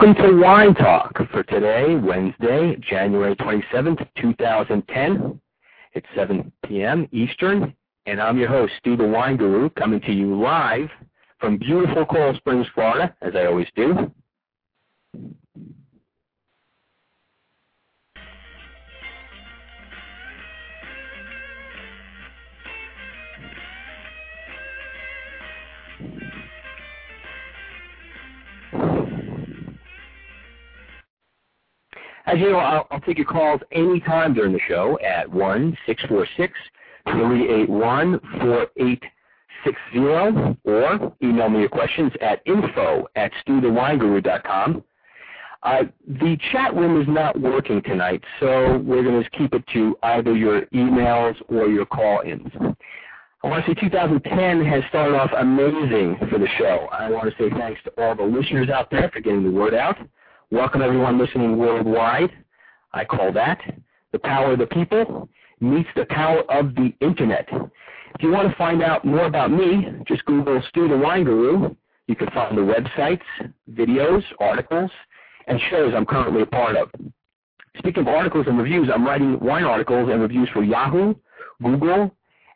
Welcome to Wine Talk for today, Wednesday, January 27th, 2010. It's 7 p.m. Eastern, and I'm your host, Stu the Wine Guru, coming to you live from beautiful Coral Springs, Florida, as I always do. As you know, I'll, I'll take your calls anytime during the show at one six four six three eight one four eight six zero, or email me your questions at info at stuthewineguru.com. Uh, the chat room is not working tonight, so we're going to keep it to either your emails or your call-ins. I want to say 2010 has started off amazing for the show. I want to say thanks to all the listeners out there for getting the word out. Welcome everyone listening worldwide. I call that the power of the people meets the power of the internet. If you want to find out more about me, just Google Stu the Wine Guru. You can find the websites, videos, articles, and shows I'm currently a part of. Speaking of articles and reviews, I'm writing wine articles and reviews for Yahoo, Google,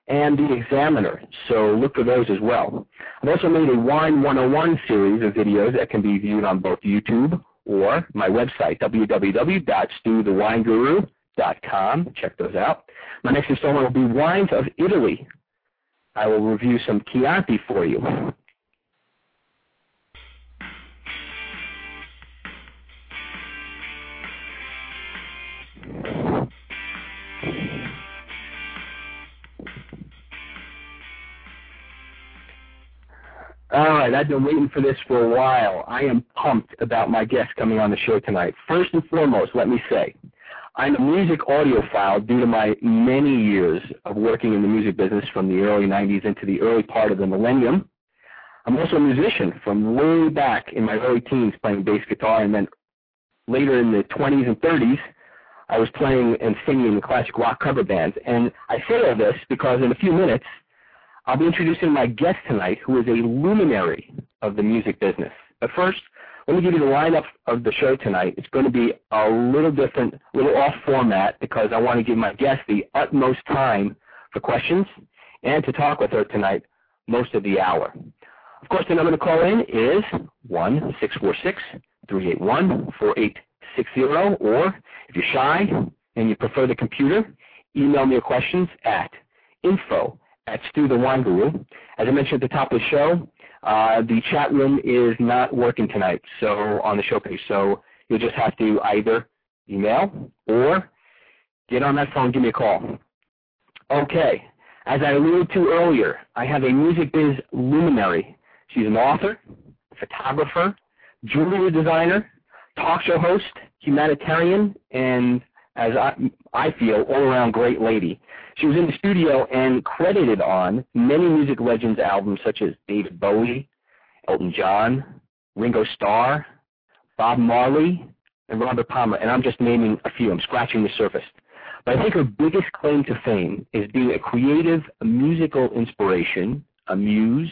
and The Examiner, so look for those as well. I've also made a Wine 101 series of videos that can be viewed on both YouTube or my website, www.stuthewineguru.com. Check those out. My next installment will be Wines of Italy. I will review some Chianti for you. All right, I've been waiting for this for a while. I am pumped about my guest coming on the show tonight. First and foremost, let me say, I'm a music audiophile due to my many years of working in the music business from the early 90s into the early part of the millennium. I'm also a musician from way back in my early teens playing bass guitar, and then later in the 20s and 30s, I was playing and singing in classic rock cover bands. And I say all this because in a few minutes, I'll be introducing my guest tonight, who is a luminary of the music business. But first, let me give you the lineup of the show tonight. It's going to be a little different, a little off format because I want to give my guest the utmost time for questions and to talk with her tonight most of the hour. Of course, the number to call in is 1-646-381-4860, or if you're shy and you prefer the computer, email me your questions at info at Stu the Wine Guru. As I mentioned at the top of the show, uh, the chat room is not working tonight, so on the show page. So you'll just have to either email or get on that phone, give me a call. Okay, as I alluded to earlier, I have a music biz luminary. She's an author, photographer, jewelry designer, talk show host, humanitarian, and as I, I feel, all-around great lady. She was in the studio and credited on many music legends albums such as David Bowie, Elton John, Ringo Starr, Bob Marley, and Robert Palmer. And I'm just naming a few. I'm scratching the surface. But I think her biggest claim to fame is being a creative musical inspiration, a muse,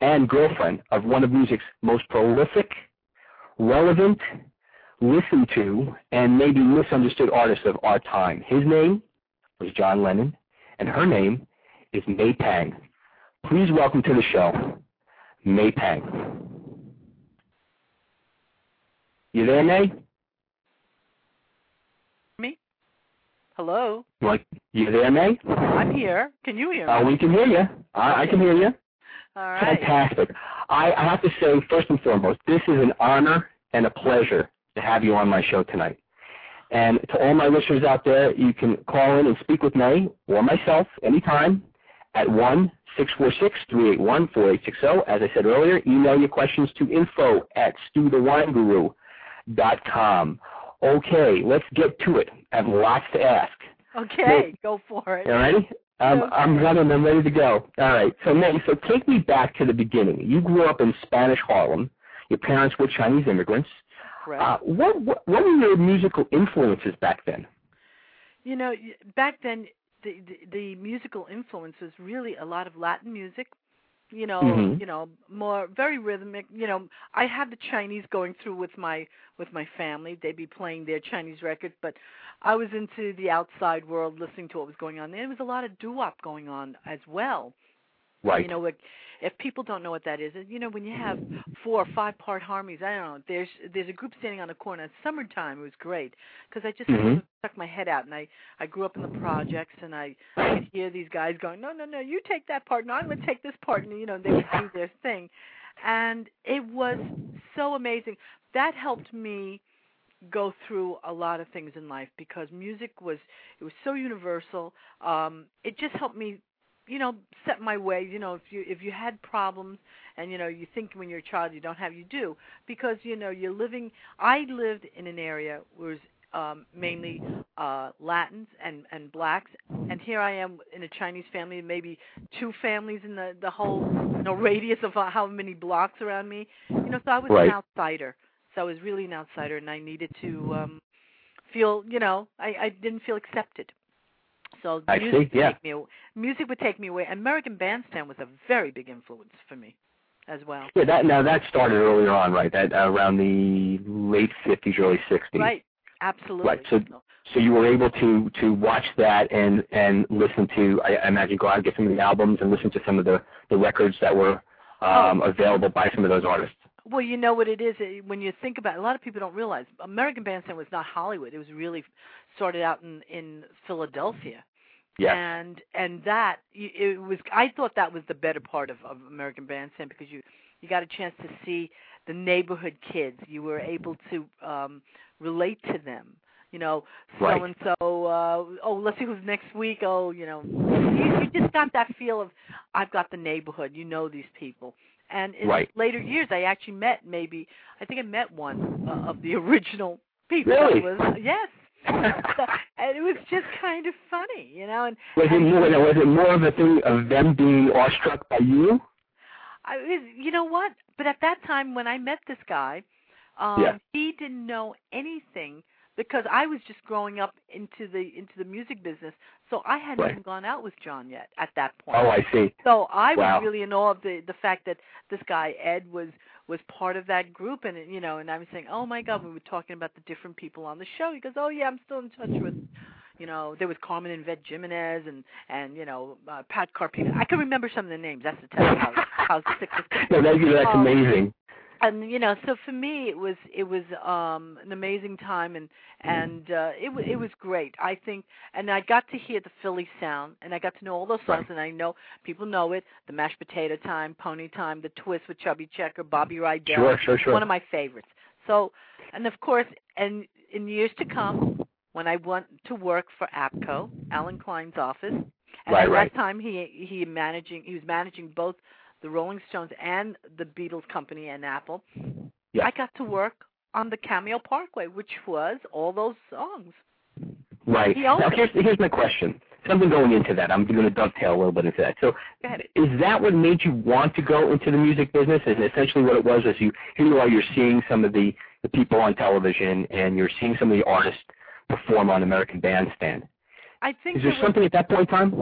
and girlfriend of one of music's most prolific, relevant, listened to, and maybe misunderstood artists of our time. His name was John Lennon, and her name is May Pang. Please welcome to the show, May Pang. You there, May? Me? Hello? Like, you there, May? I'm here. Can you hear me? Uh, we can hear you. I, I can hear you. All right. Fantastic. I, I have to say, first and foremost, this is an honor and a pleasure to have you on my show tonight. And to all my listeners out there, you can call in and speak with me or myself anytime at 1-646-381-4860. As I said earlier, email your questions to info at stuthewineguru.com. Okay, let's get to it. I have lots to ask. Okay, go for it. All ready? Um, Okay. I'm ready. I'm ready to go. All right. So, May, so take me back to the beginning. You grew up in Spanish Harlem. Your parents were Chinese immigrants. Correct. Uh, what, what what were your musical influences back then? you know, back then the, the the musical influence was really a lot of Latin music. You know, Mhm. you know, more very rhythmic. You know, I had the Chinese going through with my with my family. They'd be playing their Chinese records, but I was into the outside world, listening to what was going on. There was a lot of doo-wop going on as well. Right. You know, like, if people don't know what that is, you know, when you have four or five part harmonies, I don't know. There's there's a group standing on the corner. It's summertime. It was great because I just Mhm. stuck my head out, and I I grew up in the projects, and I I could hear these guys going, no, no, no, you take that part, no, I'm going to take this part, and you know, they would do their thing, and it was so amazing. That helped me go through a lot of things in life because music was it was so universal. Um, it just helped me you know set my way you know if you if you had problems and you know you think when you're a child you don't have you do. Because you know you're living i lived in an area where it was um mainly uh latins and and blacks. And here i am in a chinese family maybe two families in the the whole you know radius of how many blocks around me. You know so i was Right. an outsider. So i was really an outsider and i needed to um feel you know i i didn't feel accepted so I music see, would yeah. take me music would take me away. American Bandstand was a very big influence for me as well. Yeah, that now that started earlier on, right? That uh, around the late fifties, early sixties. Right. Absolutely. Right, so- So you were able to to watch that and and listen to I, I imagine go out and get some of the albums and listen to some of the the records that were um, available by some of those artists. Well, you know what it is when you think about it, a lot of people don't realize American Bandstand was not Hollywood. It was really started out in in Philadelphia. Yes. And and that it was I thought that was the better part of, of American Bandstand because you you got a chance to see the neighborhood kids. You were able to um relate to them. You know, so and so uh oh let's see who's next week. Oh, you know you, you just got that feel of I've got the neighborhood, you know these people. And in Right. later years I actually met maybe I think I met one uh, of the original people Really? was yes. And it was just kind of funny, you know, and was it more was it more of a thing of them being awestruck by you? I was, you know what? But at that time when I met this guy, um Yeah. he didn't know anything because I was just growing up into the into the music business. So I hadn't Right. even gone out with John yet at that point. Oh, I see. So I was really in awe of the the fact that this guy Ed was was part of that group, and you know, and I was saying, oh my God, we were talking about the different people on the show. He goes, oh yeah, I'm still in touch with, you know, there was Carmen and Vet Jimenez and and you know uh, Pat Carpino. I can remember some of the names. That's the test how how sick this no, that, that's Um, amazing. And you know so for me it was it was um an amazing time and and uh it wa it was great i think and i got to hear the philly sound and i got to know all those songs Right. and i know people know it the mashed potato time pony time the twist with chubby checker bobby rydell Sure, sure, sure. one of my favorites so and of course and in years to come when i went to work for abkco allen klein's office and Right, at right. that time he he managing he was managing both the Rolling Stones and the Beatles company and Apple. Yeah. I got to work on the Cameo Parkway, which was all those songs. Right. Now here's here's my question. Something going into that. I'm going to dovetail a little bit into that. So, is that what made you want to go into the music business? Is essentially what it was? As you here you are, you're seeing some of the the people on television, and you're seeing some of the artists perform on American Bandstand. I think Is there was, something at that point in time?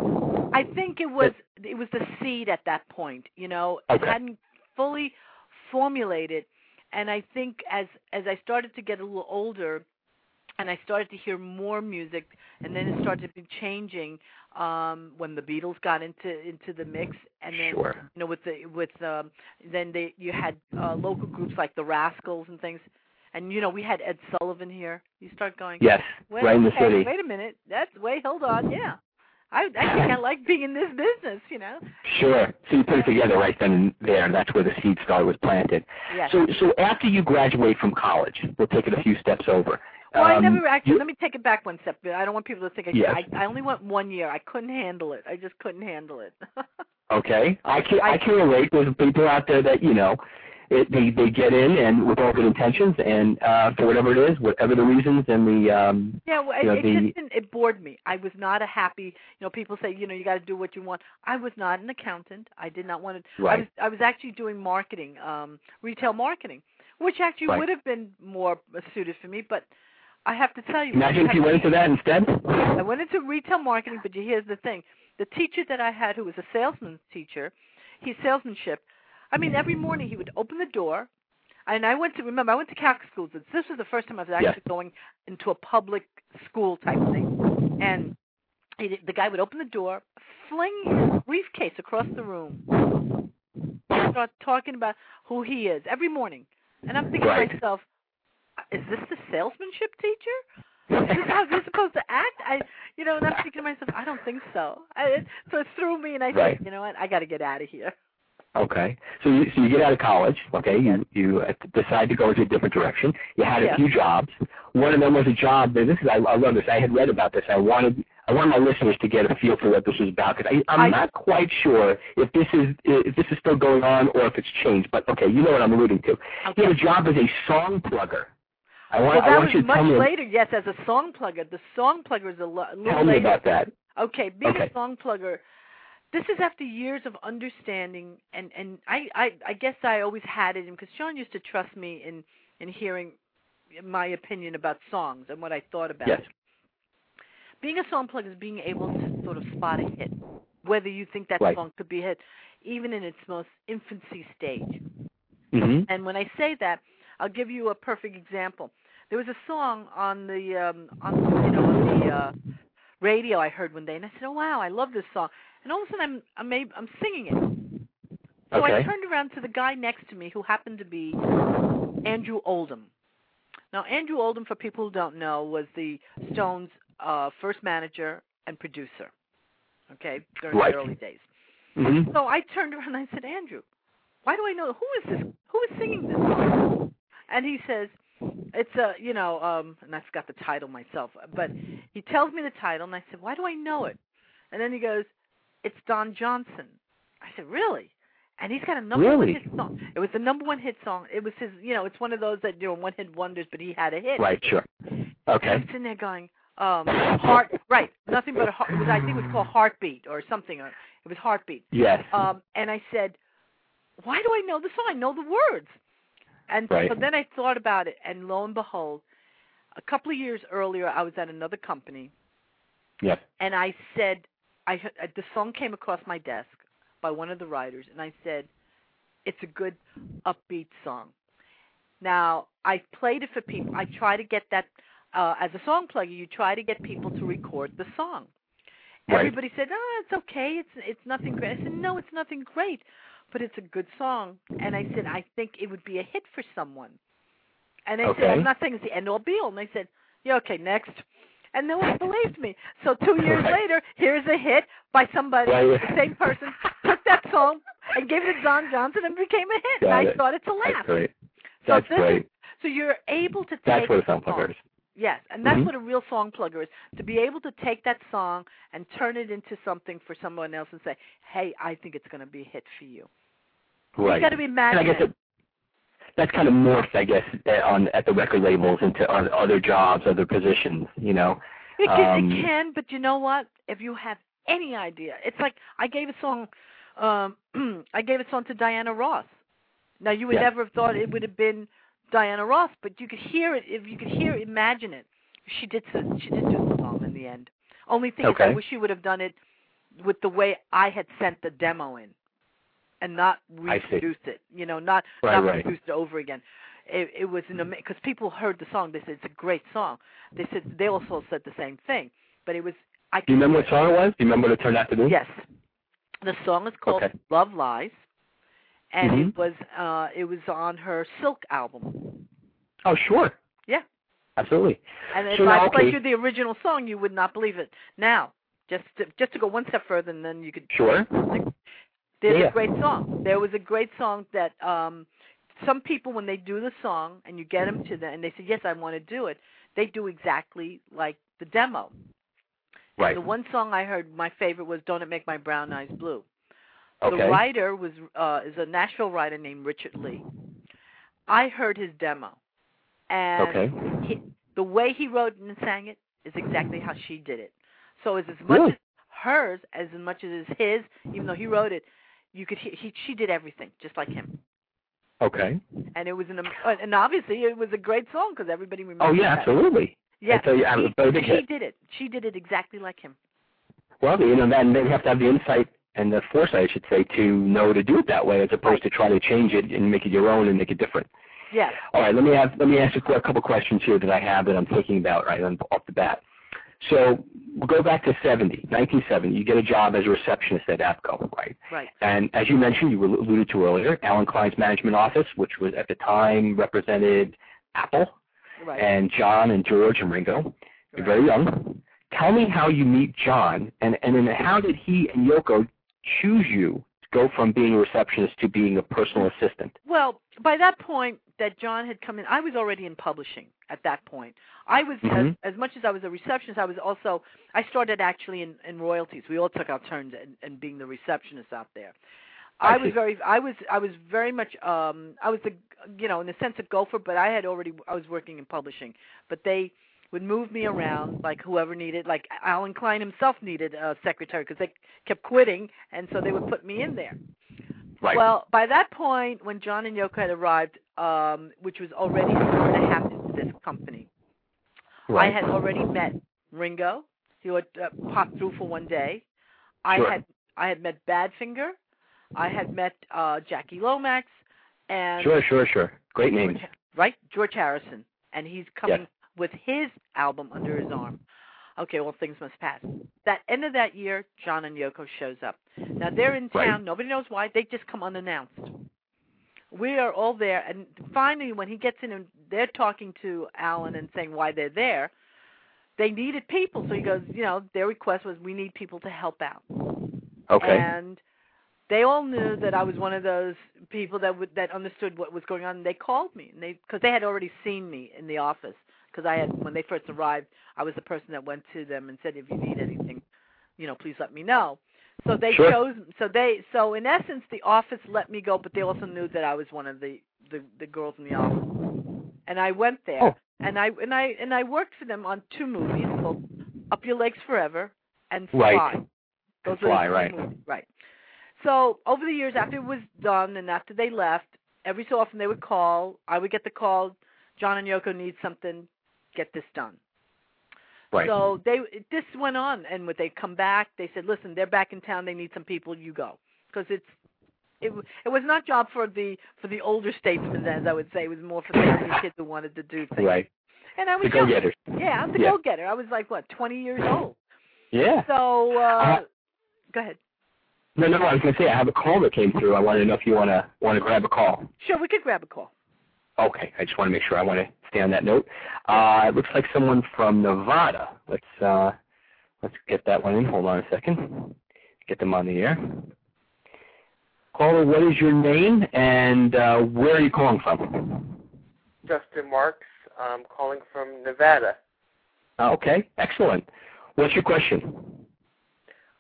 I think it was it was the seed at that point. You know, it Okay. hadn't fully formulated, and I think as as I started to get a little older, and I started to hear more music, and then it started to be changing um when the Beatles got into into the mix, and then Sure. you know with the with um then they you had uh local groups like the Rascals and things and you know we had Ed Sullivan here you start going Yes, wait, right in the city. wait a minute that's wait hold on yeah I I think I like being in this business you know Sure. So you put it together right then and there. and That's where the seed started was planted. yes So, so after you graduate from college, we'll take it a few steps over. Well, I Um, never actually. you- let me take it back one step. I don't want people to think I, Yes. I. I only went one year. I couldn't handle it. I just couldn't handle it. Okay, I can I- I can relate. There's people out there that you know, it, they they get in and with all good intentions, and uh, for whatever it is, whatever the reasons and the um, yeah, well, You know, it, the- just didn't, it bored me. I was not a happy. You know, people say you know you got to do what you want. I was not an accountant. I did not want to. I was I was actually doing marketing, um, retail marketing, which actually Right. would have been more suited for me. But I have to tell you, imagine if you went into that instead. I went into retail marketing, but here's the thing: the teacher that I had, who was a salesman teacher, he's salesmanship. I mean, every morning he would open the door, and I went to remember I went to Catholic schools. This was the first time I was actually Yes. going into a public school type thing, and he, the guy would open the door, fling his briefcase across the room, start talking about who he is every morning, and I'm thinking Right. to myself, is this the salesmanship teacher? Is this how you're supposed to act? I, you know, and I'm thinking to myself, I don't think so. I, so it threw me, and I Right. said, you know what, I got to get out of here. Okay, so you so you get out of college. Okay, you you uh, decide to go into a different direction. You had a Yeah. few jobs. One of them was a job. And this is I, I love this. I had read about this. I wanted I want my listeners to get a feel for what this is about because I'm I- not quite sure if this is if this is still going on or if it's changed. But okay, you know what I'm alluding to. Okay. You had a job as a song plugger. I want well, I that want was you to much tell me later. Yes, as a song plugger. The song plugger is a, lo- a little tell me about that. Okay, being Okay. a song plugger, this is after years of understanding, and and I I, I guess I always had it, because Sean used to trust me in in hearing my opinion about songs and what I thought about Yes. it. Being a song plug is being able to sort of spot a hit, whether you think that Right. song could be a hit, even in its most infancy stage. hmm And when I say that, I'll give you a perfect example. There was a song on the um on you know on the uh radio I heard one day and I said, "Oh wow, I love this song." And all of a sudden I'm I'm I'm singing it. So I turned around to the guy next to me who happened to be Andrew Oldham. Now Andrew Oldham for people who don't know was the Stones uh first manager and producer. Okay, during Right. the early days. hmm So I turned around and I said, Andrew, why do I know who is this? Who is singing this song? And he says, it's a, you know, um, and I forgot the title myself, but he tells me the title, and I said, why do I know it? And then he goes, it's Don Johnson. I said, really? And he's got a number Really? one hit song. It was the number one hit song. It was his, you know, it's one of those that you know one hit wonders, but he had a hit. Right. Sure. And Okay. I'm sitting there going, um, heart, right? Nothing but a heart. Was, I think it was called Heartbeat or something. Or it was Heartbeat. Yes. Um, and I said, why do I know the song? I know the words. And Right. so then I thought about it, and lo and behold, a couple of years earlier, I was at another company, yes. and I said, I uh, the song came across my desk by one of the writers, and I said, it's a good upbeat song. Now I played it for people. I try to get that uh, as a song plugger. You try to get people to record the song. Right. Everybody said, "Oh, it's okay. It's it's nothing great." I said, "No, it's nothing great, but it's a good song." And I said, "I think it would be a hit for someone." And I said, Okay. "I'm not saying it's the end all be all." And they said, "Yeah, okay, next." And no one believed me. So two years Right. later, here's a hit by somebody, Right. the same person, took that song and gave it to Don Johnson and became a hit. Got and I it. thought it's a laugh. That's great. So That's this great. Is, so you're able to take That's what a song plugger is. Yes, and that's Mhm. what a real song plugger is to be able to take that song and turn it into something for someone else and say, "Hey, I think it's going to be a hit for you." Right. You've got to be and I imaginative. guess it, that's kind of morphed, I guess, uh, on at the record labels into other jobs, other positions. You know. It can, Um, it can, but you know what? If you have any idea, it's like I gave a song. Um, I gave a song to Diana Ross. Now you would Yeah. never have thought it would have been Diana Ross, but you could hear it. If you could hear, imagine it. She did. She did do the song in the end. Only thing is, I wish she would have done it with the way I had sent the demo in, and not see. it. You know, not Right, not right. produced it over again. It, it was an because people heard the song. They said it's a great song. They said they also said the same thing, but it was I. Do you remember what song it was? Do you remember what it turned out to be? Yes, the song is called Okay. "Love Lies," and Mhm. it was uh it was on her Silk album. Oh, sure. Yeah. Absolutely. And if So I played okay. you the original song, you would not believe it. Now, just to, just to go one step further, and then you could Sure. There's Yeah. a great song. There was a great song that um some people when they do the song and you get them to them and they say yes I want to do it. they do exactly like the demo. Right. The one song I heard, my favorite was "Don't It Make My Brown Eyes Blue." Okay. The writer was uh, is a Nashville writer named Richard Leigh. I heard his demo, and Okay. he, the way he wrote and sang it is exactly how she did it. So it's as much Really? as hers as much as it's his, even though he wrote it. You could hear he she did everything just like him, Okay. and it was an uh, and obviously it was a great song because everybody remembers. Oh yeah, that. absolutely. Yeah, you, she, she did it. She did it exactly like him. Well, you know, then they have to have the insight and the foresight, I should say, to know to do it that way, as opposed to try to change it and make it your own and make it different. Yes. All right, let me have let me ask you a couple questions here that I have that I'm thinking about right off the bat. So we'll go back to 70, 1970. You get a job as a receptionist at ABKCO, right? Right. And as you mentioned, you alluded to earlier, Allen Klein's management office, which was at the time represented Apple Right. and John and George and Ringo. You're very young. Tell me how you meet John, and and then how did he and Yoko choose you go from being a receptionist to being a personal assistant? Well, by that point that John had come in, I was already in publishing at that point. I was Mhm. as, as much as I was a receptionist, I was also I started actually in, in royalties. We all took our turns in, in being the receptionist out there. I I, was very I was I was very much um I was the you know in the sense of gopher, but I had already I was working in publishing. But they would move me around like whoever needed like Allen Klein himself needed a secretary because they kept quitting and so they would put me in there. Right. Well, by that point, when John and Yoko had arrived, um, which was already year and a half into this company, right. I had already met Ringo. He would uh, pop through for one day. I Sure. had I had met Badfinger. I had met uh, Jackie Lomax and Sure, sure, sure. Great names. George, right George Harrison, and he's coming Yes. With his album under his arm. Okay, well things must pass. That end of that year, John and Yoko shows up. Now they're in Right. town. Nobody knows why. They just come unannounced. We are all there, and finally, when he gets in and they're talking to Alan and saying why they're there, they needed people. So he goes, you know, their request was we need people to help out. Okay. And they all knew that I was one of those people that would that understood what was going on. And they called me, and they because they had already seen me in the office. Because I had when they first arrived, I was the person that went to them and said, if you need anything, you know, please let me know. So they Sure. chose. So they so in essence, the office let me go, but they also knew that I was one of the the, the girls in the office. And I went there, Oh. and I and I and I worked for them on two movies called Up Your Legs Forever and Fly. Right. Those And were the Fly, right. movies, Right. So over the years, after it was done and after they left, every so often they would call. I would get the call. John and Yoko need something. Get this done. right. So they this went on, and when they come back, they said, "Listen, they're back in town. They need some people. You go." Because it's it it was not job for the for the older statesmen, as I would say. It was more for the kids who wanted to do things. right. And I was young. go-getters. Yeah, I'm the Yeah. go-getter. I was like what, 20 years old. Yeah. So uh, Uh, go ahead. No, no, I was going to say I have a call that came through. I want to know if you want to want to grab a call. Sure, we could grab a call. Okay, I just want to make sure. I want to stay on that note. Uh, it looks like someone from Nevada. Let's uh, let's get that one in. Hold on a second. Get them on the air. Caller, what is your name and uh, where are you calling from? Justin Marks. I'm calling from Nevada. Uh, okay, excellent. What's your question?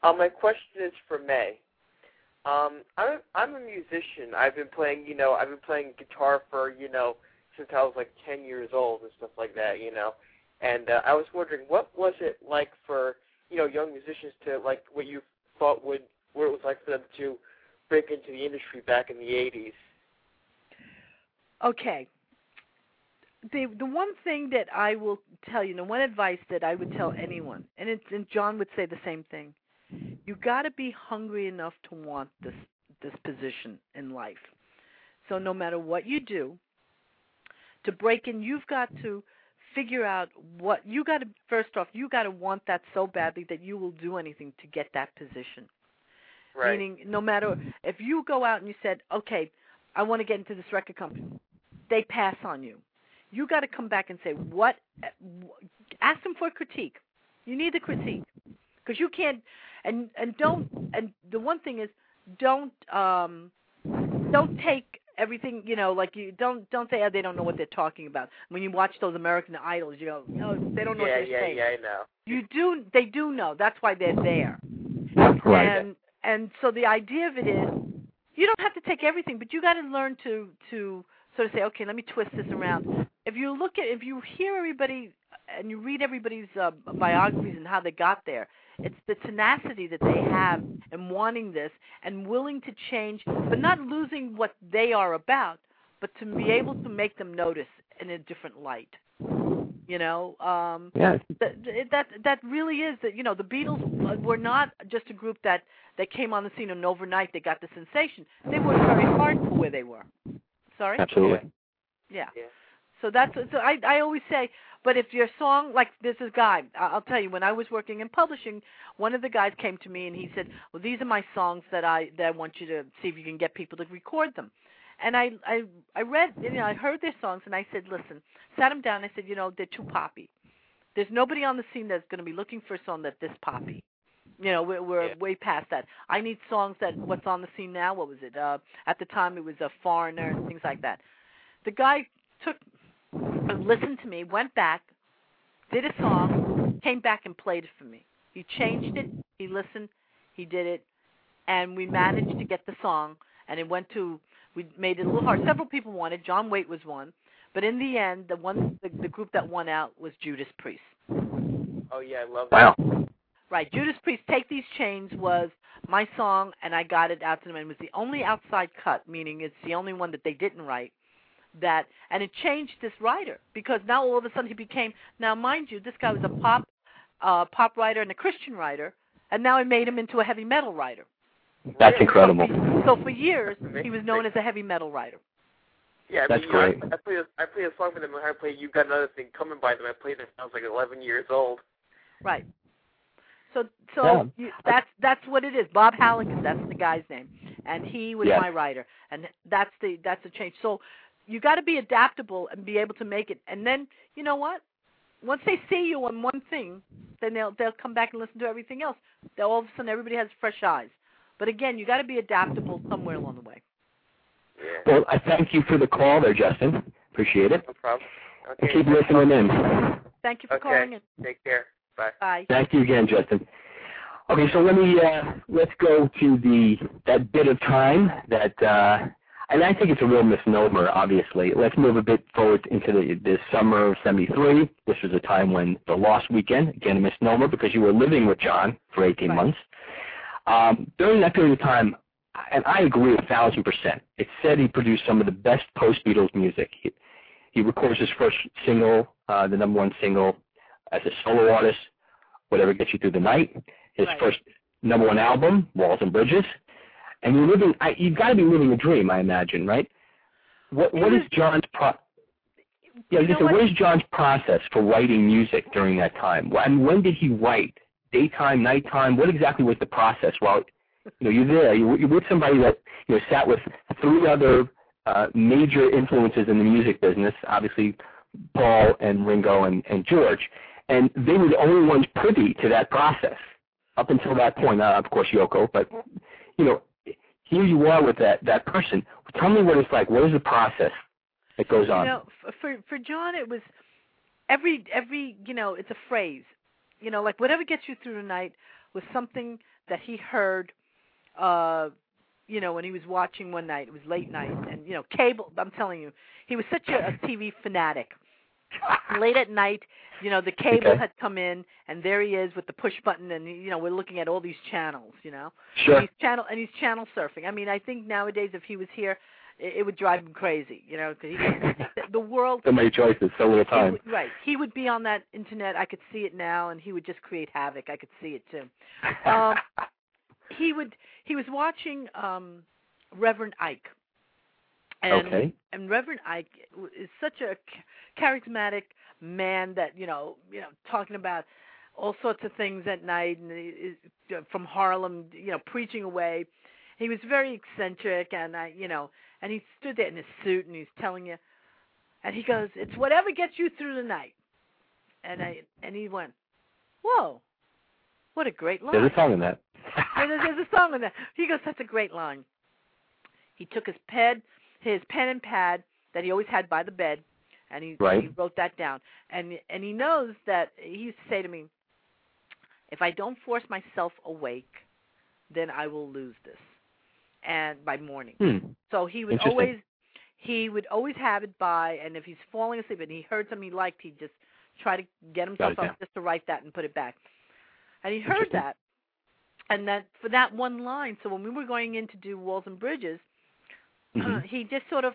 Uh, my question is for May. Um, I'm I'm a musician. I've been playing, you know, I've been playing guitar for, you know, since I was like 10 years old and stuff like that, you know. And uh, I was wondering, what was it like for, you know, young musicians to like what you thought would, what it was like for them to break into the industry back in the 80s? Okay. The the one thing that I will tell you, the one advice that I would tell anyone, and it's and John would say the same thing. You got to be hungry enough to want this this position in life. So no matter what you do, to break in, you've got to figure out what you got to first off, you got to want that so badly that you will do anything to get that position. Right. Meaning, no matter if you go out and you said, "Okay, I want to get into this record company," they pass on you. You got to come back and say, "What?" Eh, ask them for a critique. You need the critique because you can't. And and don't. And the one thing is, don't um, don't take everything you know like you don't don't say oh, they don't know what they're talking about when you watch those american idols you go no they don't know yeah, what they're yeah, saying yeah, I know. you do they do know that's why they're there Right. and and so the idea of it is you don't have to take everything but you got to learn to to sort of say okay let me twist this around if you look at if you hear everybody and you read everybody's uh, biographies and how they got there it's the tenacity that they have in wanting this and willing to change but not losing what they are about but to be able to make them notice in a different light you know um Yeah. that that that really is that you know the Beatles were not just a group that that came on the scene and overnight they got the sensation. They worked very hard for where they were. Sorry. Absolutely. Yeah. Yeah. So that's so I I always say, but if your song like this is guy, I'll tell you when I was working in publishing, one of the guys came to me and he said, "Well, these are my songs that I that I want you to see if you can get people to record them." And I I I read you know I heard their songs and I said, "Listen." Sat them down. I said, "You know, they're too poppy. There's nobody on the scene that's going to be looking for a song that's this poppy." You know, we're, we're Yeah. way past that. I need songs that what's on the scene now. What was it? Uh, at the time, it was a foreigner and things like that. The guy took, listened to me, went back, did a song, came back and played it for me. He changed it. He listened. He did it, and we managed to get the song. And it went to. We made it a little hard. Several people wanted. John Waite was one, but in the end, the one the, the group that won out was Judas Priest. Oh yeah, I love that. Wow. Right. Judas Priest, Take These Chains was my song, and I got it out to them. And it was the only outside cut, meaning it's the only one that they didn't write. That and it changed this writer because now all of a sudden he became. Now, mind you, this guy was a pop, uh, pop writer and a Christian writer, and now it made him into a heavy metal writer. That's incredible. So for years he was known as a heavy metal writer. Yeah, I That's mean, you know. I, I play a, I play a song for them. I play "You Got Another Thing Coming" by them. I played it. when I was like 11 years old. Right. So so Yeah. you, that's that's what it is. Bob Halligan, that's the guy's name, and he was Yes. my writer, and that's the that's the change. So you got to be adaptable and be able to make it. And then you know what? Once they see you on one thing, then they'll they'll come back and listen to everything else. They'll, all of a sudden, everybody has fresh eyes. But again, you got to be adaptable somewhere along the way. Yeah. Well, I thank you for the call there, Justin. Appreciate it. No problem. And Okay. keep listening in. Thank you for Okay. calling in. Take care. Bye. Bye. Thank you again, Justin. Okay, so let me uh, let's go to the that bit of time that, uh, and I think it's a real misnomer. Obviously, let's move a bit forward into the, the summer of '73. This was a time when the Lost Weekend, again a misnomer because you were living with John for 18 Right. months. Um, during that period of time, and I agree a thousand percent. it said he produced some of the best post Beatles music. He, he records his first single, uh, the number one single, as a solo artist, Whatever Gets You Through the Night. His Right. first number one album, Walls and Bridges. And you're living, I, you've got to be living a dream, I imagine, right? What What is John's pro? Yeah, You know just what what? is John's process for writing music during that time? And when did he write? Daytime, nighttime? What exactly was the process? While you know you're there, you're, you're with somebody that you know sat with three other uh, major influences in the music business, obviously Paul and Ringo and, and George, and they were the only ones privy to that process up until that point. Uh, of course, Yoko, but you know, here you are with that that person. Tell me what it's like. What is the process that goes on? You know, for for John, it was every every you know, it's a phrase. You know, like whatever gets you through the night was something that he heard. uh you know, when he was watching one night, it was late night, and you know, cable. I'm telling you, he was such a, a TV fanatic. Late at night, you know, the cable Okay. had come in, and there he is with the push button, and you know, we're looking at all these channels, you know. Sure. He's channel and he's channel surfing. I mean, I think nowadays if he was here, it, it would drive him crazy, you know, because he the world. So many choices, so little he time. would- right, he would be on that internet. I could see it now, and he would just create havoc. I could see it too. Um, he would. He was watching um Reverend Ike, and okay. and Reverend Ike is such a charismatic man that you know, you know, talking about all sorts of things at night, and is from Harlem, you know, preaching away. He was very eccentric, and I, you know, and he stood there in his suit, and he's telling you, and he goes, "It's whatever gets you through the night." And I, and he went, "Whoa, what a great line!" There's a song in that. There's, there's a song in that. He goes, "That's a great line." He took his pad, his pen and pad that he always had by the bed, and he, Right. he wrote that down. And and he knows that he used to say to me, if I don't force myself awake, then I will lose this, and by morning. Hmm. So he would always he would always have it by, and if he's falling asleep and he heard something he liked, he'd just try to get himself down. up just to write that and put it back. And he heard that, and that for that one line. So when we were going in to do Walls and Bridges, Mhm. he just sort of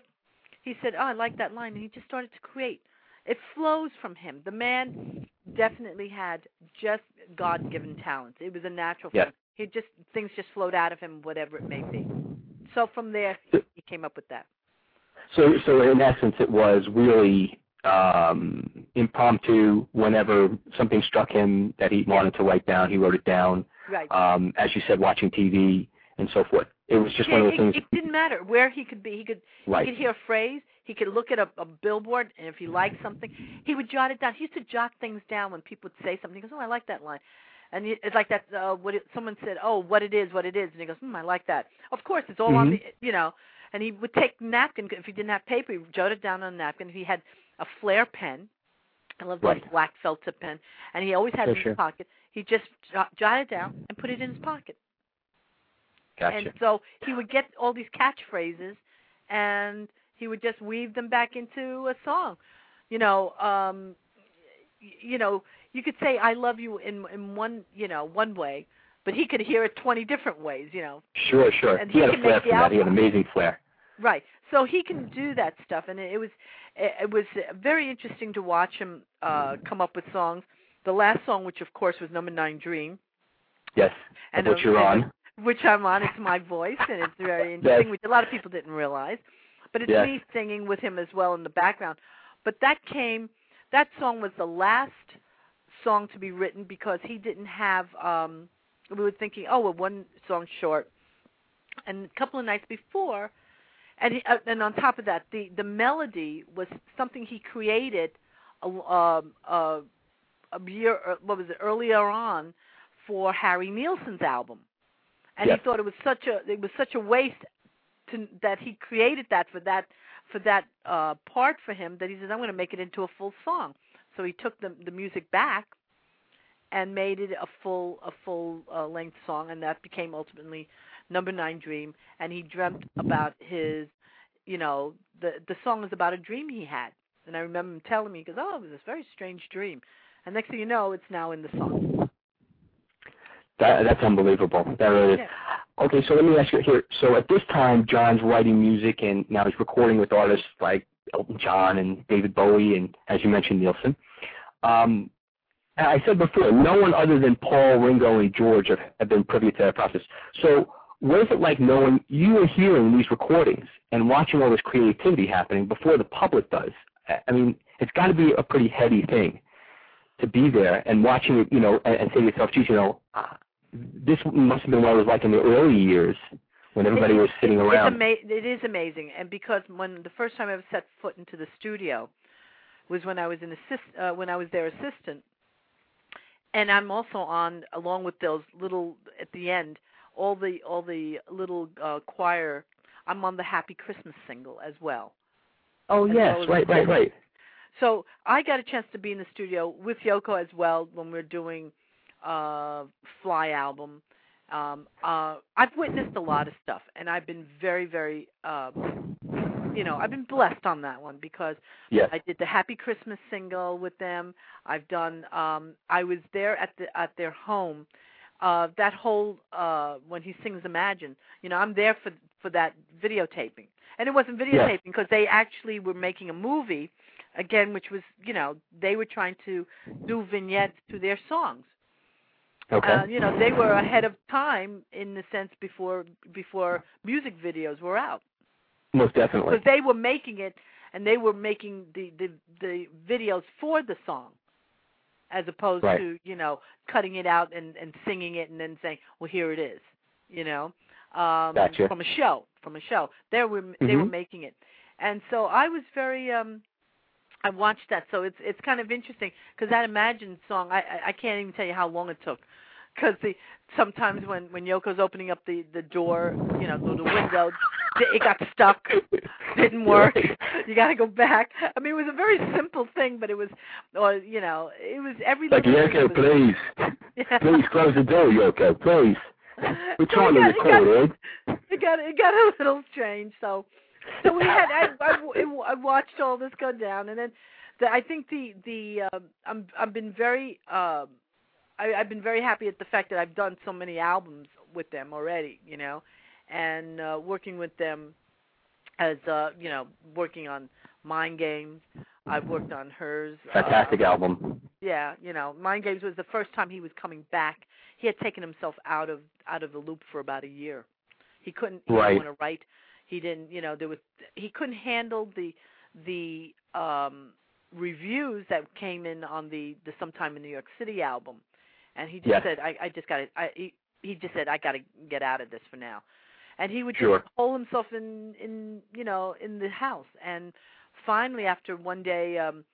he said, "Oh, I like that line," and he just started to create. It flows from him. The man definitely had just God-given talents. It was a natural. Yes. thing. He just things just flowed out of him, whatever it may be. So from there, he came up with that. So, so in essence, it was really um, impromptu. Whenever something struck him that he wanted to write down, he wrote it down. Right. Um, as you said, watching TV and so forth. It was just yeah, one of it, those things. it didn't matter where he could be. He could right. he could hear a phrase. He could look at a, a billboard, and if he liked something, he would jot it down. He used to jot things down when people would say something. He goes, "Oh, I like that line," and he, it's like that. Uh, what it, someone said, "Oh, what it is, what it is," and he goes, "Hmm, I like that." Of course, it's all on Mhm. the, you know. And he would take napkin if he didn't have paper. He would jot it down on a napkin. If he had a flare pen, I love Right. that black felt tip pen, and he always had Sure, it in sure. his pocket. He just jot, jot it down and put it in his pocket. Gotcha. And so he would get all these catchphrases and he would just weave them back into a song. You know, um you know, you could say I love you in in one, you know, one way, but he could hear it 20 different ways, you know. Sure, sure. And he, he had a flair for that. He had album. amazing flair. Right. So he can do that stuff and it, was it, was very interesting to watch him uh come up with songs. The last song which of course was number 9 Dream Yes. and which you're on. Which I'm on. It's my voice, and it's very interesting, which a lot of people didn't realize. But it's Yes. me singing with him as well in the background. But that came, that song was the last song to be written because he didn't have. um We were thinking, oh, well, one song short, and a couple of nights before, and he, uh, and on top of that, the the melody was something he created, a, um, uh, a year, uh, what was it, earlier on, for Harry Nilsson's album and he thought it was such a it was such a waste to, that he created that for that for that uh part for him that he says I'm going to make it into a full song. So he took the the music back and made it a full a full uh, length song and that became ultimately number 9 dream and he dreamt about his you know the the song is about a dream he had and I remember him telling me he goes oh it was this very strange dream and next thing you know it's now in the song. That, that's unbelievable. That really is. Yeah. Okay, so let me ask you here. So at this time, John's writing music, and now he's recording with artists like Elton John and David Bowie, and as you mentioned, Nilsson. Um, I said before, no one other than Paul, Ringo, and George have, have been privy to that process. So what is it like knowing you are hearing these recordings and watching all this creativity happening before the public does? I- mean, it's got to be a pretty heady thing to be there and watching it, you know, and, and say to yourself, geez, you know, this must have been what it was like in the early years when everybody was sitting it, around. It's ama- it is amazing, and because when the first time I ever set foot into the studio was when I was an assist uh, when I was their assistant, and I'm also on along with those little at the end all the all the little uh, choir. I'm on the Happy Christmas single as well. oh as yes, well right, right, right. So I got a chance to be in the studio with Yoko as well when we're doing uh Fly album. Um uh I've witnessed a lot of stuff and I've been very, very um you know, I've been blessed on that one because Yes. I did the Happy Christmas single with them. I've done um I was there at the at their home. Uh that whole uh when he sings Imagine, you know, I'm there for for that videotaping. And it wasn't videotaping because they actually were making a movie again which was, you know, they were trying to do vignettes to their songs. Okay. Uh, you know, they were ahead of time in the sense before before music videos were out Most definitely. because they were making it and they were making the the the videos for the song as opposed Right. to you know cutting it out and and singing it and then saying well here it is you know um Gotcha. from a show from a show they were they were Mhm. making it and so i was very um i watched that so it's it's kind of interesting because that imagine song i I- i can't even tell you how long it took because the sometimes when when yoko's opening up the the door you know through the window it got stuck, didn't work. You got to go back. I mean, it was a very simple thing, but it was, or you know, it was every. Like Yoko, please, yeah. please close the door, Yoko, please. We're trying got, to record, it. It got it got a little strange, so so we had I, I, I watched all this go down, and then the, I think the the uh, I'm I've been very um, I, I've been very happy at the fact that I've done so many albums with them already, you know, and uh, working with them as uh, you know working on Mind Games. I've worked on hers. Fantastic uh, album. Yeah, you know, Mind Games was the first time he was coming back. He had taken himself out of out of the loop for about a year. He couldn't he right. didn't want to write. He didn't, you know, there was he couldn't handle the the um reviews that came in on the the sometime in New York City album, and he just yes. said, "I I just got to." I he, he just said, "I got to get out of this for now," and he would sure. just hole himself in in you know in the house. And finally, after one day, um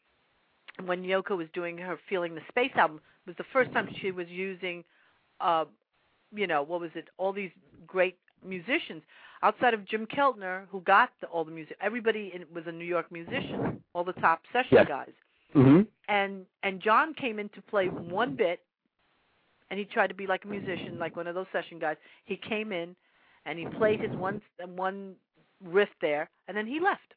when Yoko was doing her "Feeling the Space" album, it was the first time she was using, uh, you know, what was it? All these great musicians outside of Jim Keltner, who got the, all the music. Everybody in, was a New York musician, all the top session yes. guys. Mm-hmm. And and John came in to play one bit, and he tried to be like a musician, like one of those session guys. He came in, and he played his one one riff there, and then he left.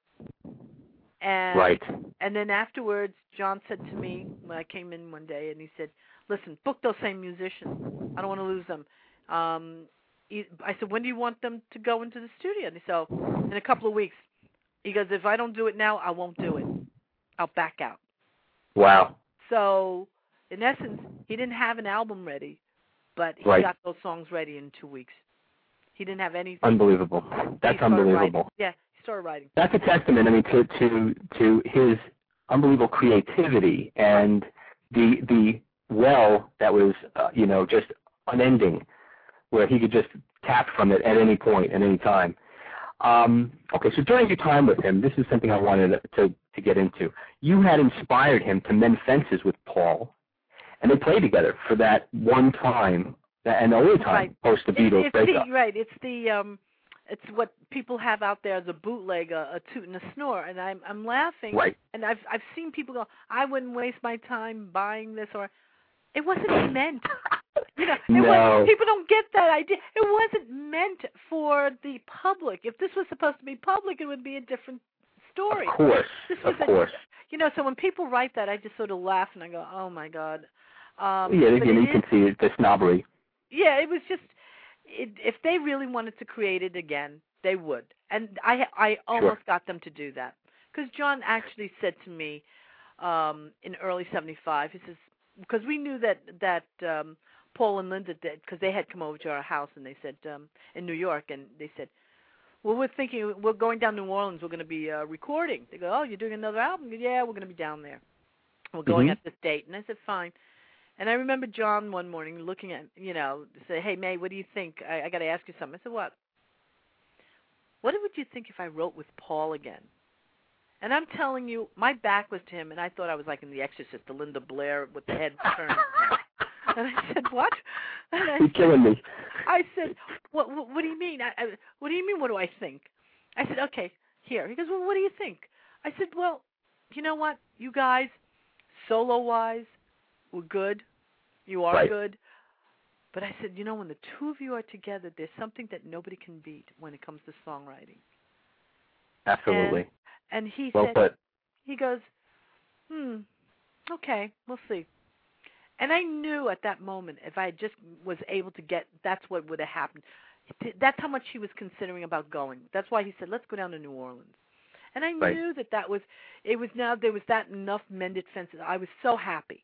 And right. and then afterwards, John said to me when I came in one day, and he said, "Listen, book those same musicians. I don't want to lose them." Um, I said, when do you want them to go into the studio? And so, in a couple of weeks. He goes, if I don't do it now, I won't do it. I'll back out. Wow. So, in essence, he didn't have an album ready, but he right. got those songs ready in two weeks. He didn't have anything. Unbelievable. That's unbelievable. Writing. Yeah, he started writing. That's a testament, I mean, to to to his unbelievable creativity and the the well that was, uh, you know, just unending where he could just tap from it at any point, at any time. Um, okay, so during your time with him, this is something I wanted to, to get into. You had inspired him to mend fences with Paul, and they played together for that one time, and the only time right. post the Beatles it's breakup. The, right, it's the um, it's what people have out there as a bootleg, a, a toot and a snore, and I'm I'm laughing. Right. And I've I've seen people go, I wouldn't waste my time buying this, or it wasn't meant. You know, no. people don't get that idea. It wasn't meant for the public. If this was supposed to be public, it would be a different story. Of course, this of was course. A, you know, so when people write that, I just sort of laugh and I go, "Oh my god." Um, yeah, it you can see the snobbery. Yeah, it was just it, if they really wanted to create it again, they would, and I I almost sure. got them to do that because John actually said to me um in early '75, he says because we knew that that um Paul and Linda did because they had come over to our house and they said um in New York and they said, "Well, we're thinking we're going down to New Orleans. We're going to be uh, recording." They go, "Oh, you're doing another album?" Go, yeah, we're going to be down there. We're going mm-hmm. at this date. And I said, "Fine." And I remember John one morning looking at you know say, "Hey May, what do you think? I, I got to ask you something." I said, "What?" What would you think if I wrote with Paul again? And I'm telling you, my back was to him, and I thought I was like in The Exorcist, the Linda Blair with the head turned. And I said, "What?" And I You're killing me. I said, "What? What, what do you mean? I, I, what do you mean? What do I think?" I said, "Okay, here." He goes, "Well, what do you think?" I said, "Well, you know what? You guys, solo wise, were good. You are right. good." But I said, "You know, when the two of you are together, there's something that nobody can beat when it comes to songwriting." Absolutely. And, and he well said, put. he goes, "Hmm, okay, we'll see." And I knew at that moment if I just was able to get, that's what would have happened. That's how much he was considering about going. That's why he said, "Let's go down to New Orleans." And I right. knew that that was, it was now there was that enough mended fences. I was so happy,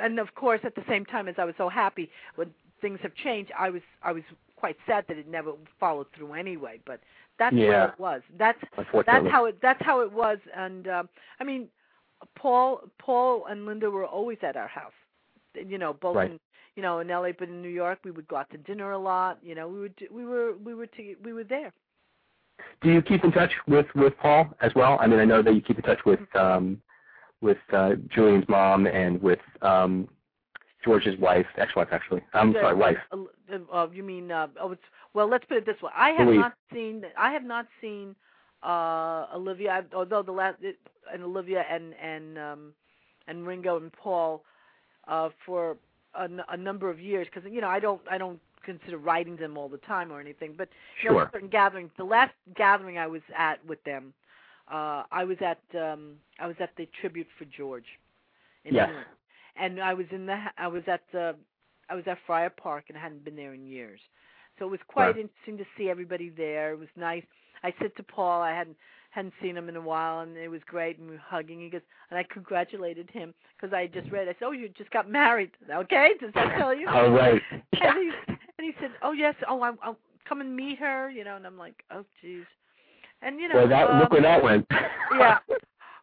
and of course at the same time as I was so happy when things have changed, I was I was quite sad that it never followed through anyway. But that's yeah. where it was. That's that's how it that's how it was. And um, I mean, Paul Paul and Linda were always at our house you know, both right. in you know in LA, but in New York, we would go out to dinner a lot. You know, we would we were we were to, we were there. Do you keep in touch with with Paul as well? I mean, I know that you keep in touch with um with uh Julian's mom and with um George's wife, ex-wife actually. I'm The- sorry, wife. Uh, uh, you mean? Uh, oh, it's well. Let's put it this way. I have Louise. not seen. I have not seen uh Olivia. Although the last and Olivia and and um and Ringo and Paul uh for a, n- a number of years because you know I don't I don't consider writing them all the time or anything. But you know, Sure. certain gatherings. The last gathering I was at with them, uh I was at um I was at the tribute for George. In Yes. England. And I was in the I was at the I was at Friar Park and I hadn't been there in years. So it was quite Right. interesting to see everybody there. It was nice. I said to Paul, I hadn't hadn't seen him in a while, and it was great. And we were hugging. He goes, and I congratulated him because I had just read. I said, "Oh, you just got married." Okay, does that tell you? All right. And he and he said, "Oh yes, oh I'm, I'll come and meet her," you know. And I'm like, "Oh, geez." And you know, Well, that um, look where that went. yeah.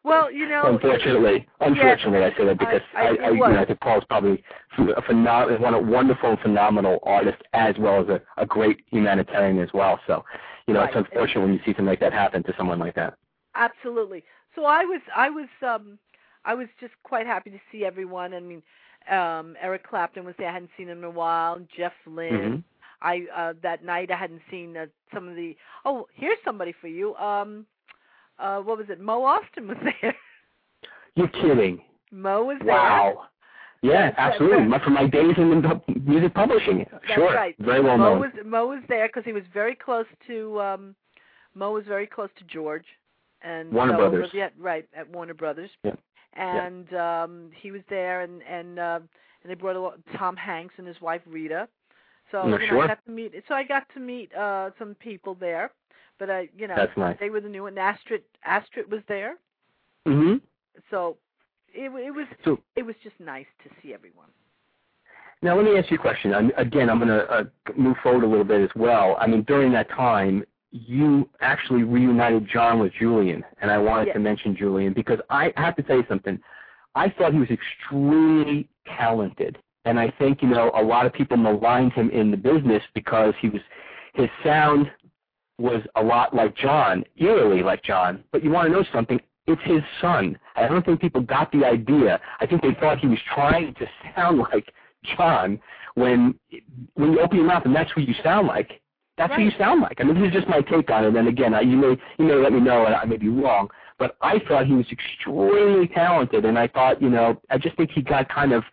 Well, you know, Unfortunately, unfortunately, I say that because I- I- I, I, you know, I think Paul's probably a phenomenal, one a wonderful and phenomenal artist, as well as a, a great humanitarian as well. So, you know, it's unfortunate when you see something like that happen to someone like that. Absolutely. So I was I was um I was just quite happy to see everyone. I mean, um Eric Clapton was there. I hadn't seen him in a while. Jeff Lynne. Mhm. I uh that night I hadn't seen uh, some of the Oh, here's somebody for you. Um uh what was it? Mo Ostin was there. You're kidding. Mo was there. Wow. Yeah, That's right. absolutely. My- From my days in the music publishing. That's sure. right. Very well Mo known. was Mo was there because he was very close to um Mo was very close to George and Warner so Brothers. Yeah, right at Warner Brothers. Yeah. And um he was there and and uh, and they brought along Tom Hanks and his wife Rita. So No, you know, sure. I got to meet so I got to meet uh some people there. But I you know That's nice. they were the new one. Astrid Astrid was there. hmm So it it was So it was just nice to see everyone. Now, let me ask you a question. I'm, again, I'm going to uh, move forward a little bit as well. I mean, during that time, you actually reunited John with Julian, and I wanted Yes. to mention Julian because I have to tell you something. I thought he was extremely talented, and I think you know a lot of people maligned him in the business because he was his sound was a lot like John, eerily like John. But you want to know something? It's his son. I don't think people got the idea. I think they thought he was trying to sound like John when when you open your mouth and that's who you sound like. That's who you sound like. I mean, this is just my take on it. And again, I, you may you may let me know, and I may be wrong, but I thought he was extremely talented, and I thought, you know, I just think he got kind of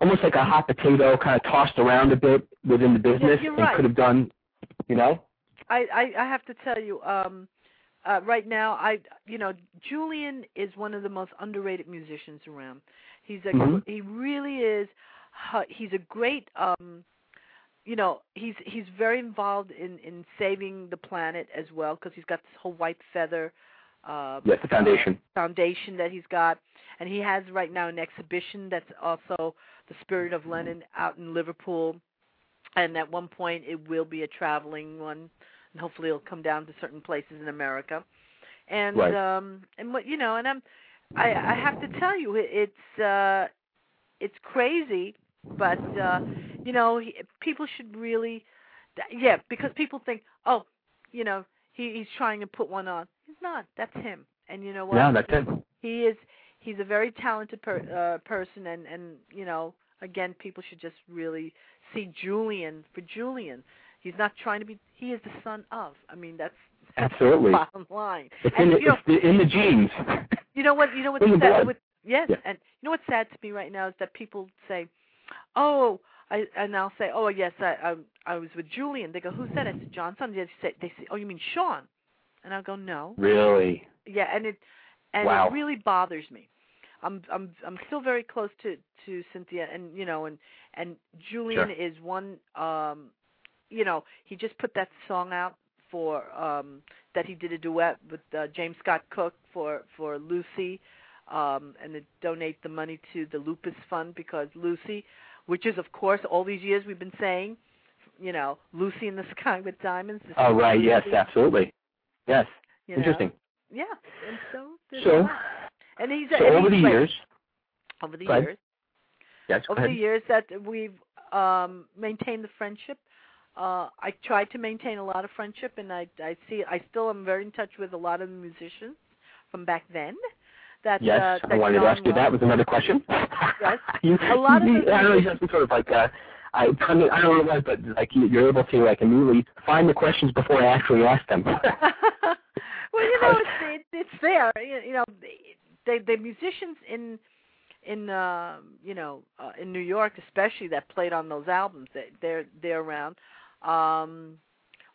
almost like a hot potato, kind of tossed around a bit within the business, you're and right. could have done, you know. I, I I have to tell you, um, uh, right now, I you know Julian is one of the most underrated musicians around. He's a Mhm. he really is. uh, He's a great um, you know he's he's very involved in in saving the planet as well because he's got this whole white feather. Uh, Yes, the foundation. foundation that he's got, and he has right now an exhibition that's also the Spirit of Lennon out in Liverpool, and at one point it will be a traveling one, hopefully it'll come down to certain places in America, and Right. um and what you know, and I'm I I have to tell you it, it's uh it's crazy, but uh you know he, people should really yeah because people think oh you know he he's trying to put one on. He's not. That's him. And you know what? Yeah, that's it. he is he's a very talented per, uh, person and and you know again people should just really see Julian for Julian. He's not trying to be he is the son of I mean that's Absolutely. the bottom line It's and in the, you know it's the, in the genes. you know what you know what's in sad with yes Yeah. and you know what's sad to me right now is that people say oh I and I'll say oh yes I I, I was with Julian they go who's that I said John's son they say they say oh you mean Sean and I'll go no Really? yeah, and it and Wow. it really bothers me. I'm I'm I'm still very close to to Cynthia, and you know, and and Julian Sure. is one. um You know, he just put that song out for um that he did a duet with uh, James Scott Cook for for Lucy, um and to donate the money to the Lupus Fund because Lucy, which is of course all these years we've been saying, you know, Lucy in the Sky with Diamonds. Oh, right. Yes, absolutely. Yes. you know. Interesting. Yeah, and so So, and he's so and over he's the great. years, over the years, yes, over ahead. the years that we've um maintained the friendship. Uh I tried to maintain a lot of friendship and I I see I still am very in touch with a lot of the musicians from back then that yes, uh, I that wanted to ask you that. Was another question? Yes. you, A lot of the I don't know. You to sort of like uh, I I mean, I don't know what, but like you, you're able to like immediately find the questions before I actually ask them. well, you know, it's it, it's there. You you know, they the musicians in in uh, you know uh, in New York, especially that played on those albums, they, they're they're around. Um,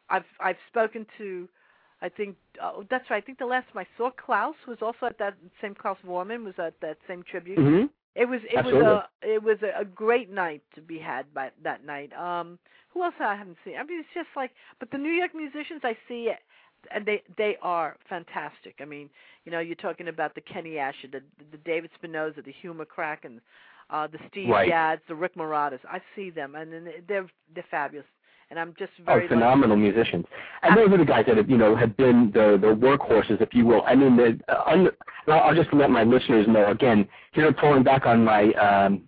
I've I've spoken to, I think uh, that's right. I think the last time I saw Klaus was also at that same Klaus Voormann was at that same tribute. hmm It was it Absolutely. was a it was a, a great night to be had by that night. Um who else I haven't seen? I mean it's just like but the New York musicians I see and they they are fantastic. I mean, you know, you're talking about the Kenny Ascher, the the David Spinozza, the Hugh McCracken, uh the Steve Right. Gads, the Rick Marottas. I see them and they're they're fabulous. And I'm just Oh, very lucky. phenomenal musicians. And those are the guys that have, you know, have been the the workhorses, if you will. I mean, the, uh, un, I'll just let my listeners know again. Here, pulling back on my um,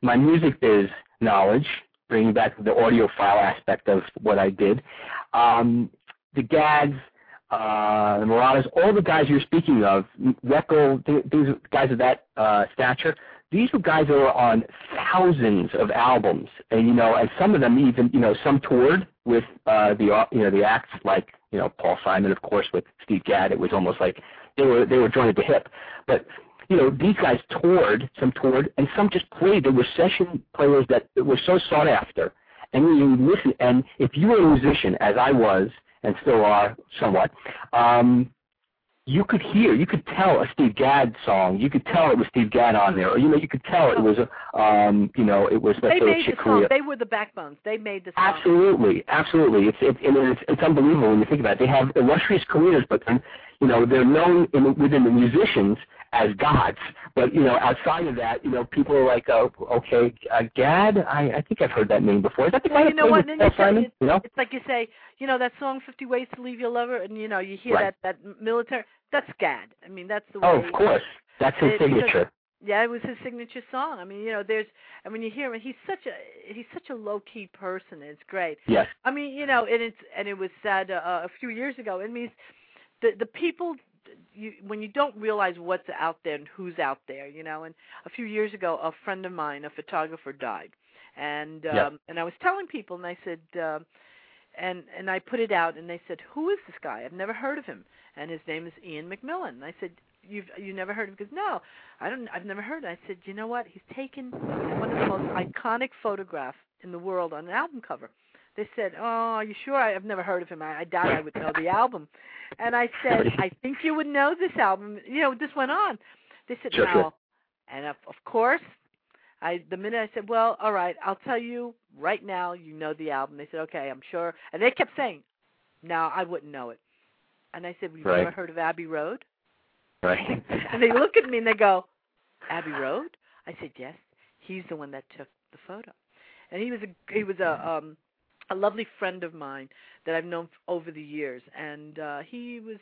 my music biz knowledge, bringing back the audiophile aspect of what I did. Um, the Gadds, uh, the Marottas, all the guys you're speaking of, Reckel, th- these guys of that uh, stature, these were guys that were on thousands of albums, and you know, and some of them even, you know, some toured with uh, the uh, you know the acts like you know Paul Simon, of course, with Steve Gadd. It was almost like they were they were joined at the hip, but you know, these guys toured, some toured, and some just played. They were session players that were so sought after. And when you listen, and if you were a musician, as I was, and still are somewhat, um, you could hear, you could tell a Steve Gadd song. You could tell it was Steve Gadd on there, or you know, you could tell it was, a, um, you know, it was let's They say, made Chick the song. They were the backbones. They made the song. Absolutely, absolutely. It's it's, it's it's unbelievable when you think about it. They have illustrious careers, but then you know they're known in, within the musicians as gods. But you know outside of that, you know people are like, oh, okay, uh, Gadd. I I think I've heard that name before. Is that the guy Well, that you know what? with And Paul it's, Simon? it's, You know, it's like you say, you know, that song "50 Ways to Leave Your Lover," and you know, you hear Right. that that military. That's Gadd. I mean, that's the way. oh, of course, that's his It- signature. Yeah, it was his signature song. I mean, you know, there's, and when you hear him, he's such a he's such a low key person. It's great. Yes, I mean, you know, and it's and it was said uh, a few years ago. It means the the people you when you don't realize what's out there and who's out there, you know. And a few years ago, a friend of mine, a photographer, died, and um, Yeah. and I was telling people, and I said, um, and and I put it out, and they said, who is this guy? I've never heard of him, and his name is Iain Macmillan. And I said. You've you never heard of him? Because no, I don't. I've never heard. Of I said, you know what? He's taken one of the most iconic photographs in the world on an album cover. They said, "Oh, are you sure?" I've never heard of him. I, I doubt I would know the album. And I said, "I think you would know this album." You know, this went on. They said, Sure, "No," sure. and of, of course, I the minute I said, "Well, all right, I'll tell you right now. You know the album." They said, "Okay, I'm sure." And they kept saying, "No, I wouldn't know it." And I said, "We've Right. never heard of Abbey Road." right. And they look at me and they go, Abbey Road? I said, Yes. He's the one that took the photo. And he was a he was a um a lovely friend of mine that I've known over the years and uh he was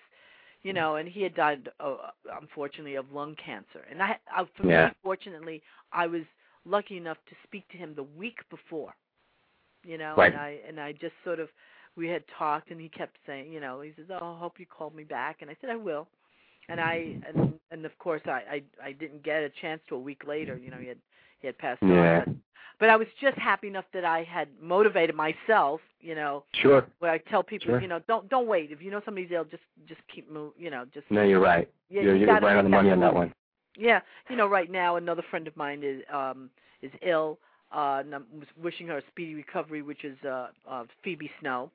you know, and he had died uh, unfortunately of lung cancer. And I, I for Yeah. me fortunately I was lucky enough to speak to him the week before. You know, Right. and I and I just sort of we had talked and he kept saying, you know, he says, "Oh, I hope you call me back." And I said, "I will." and I and and of course I I I didn't get a chance to a week later. You know, he had he had passed Yeah. on. But, I was just happy enough that I had motivated myself. You know, Sure. where I tell people, Sure. you know, don't don't wait. If you know somebody's ill, just just keep move. You know, just No, you're right. yeah, you're you you're right on the money on that one. Yeah, you know, right now another friend of mine is um is ill. Uh, and I'm wishing her a speedy recovery, which is uh, uh Phoebe Snow.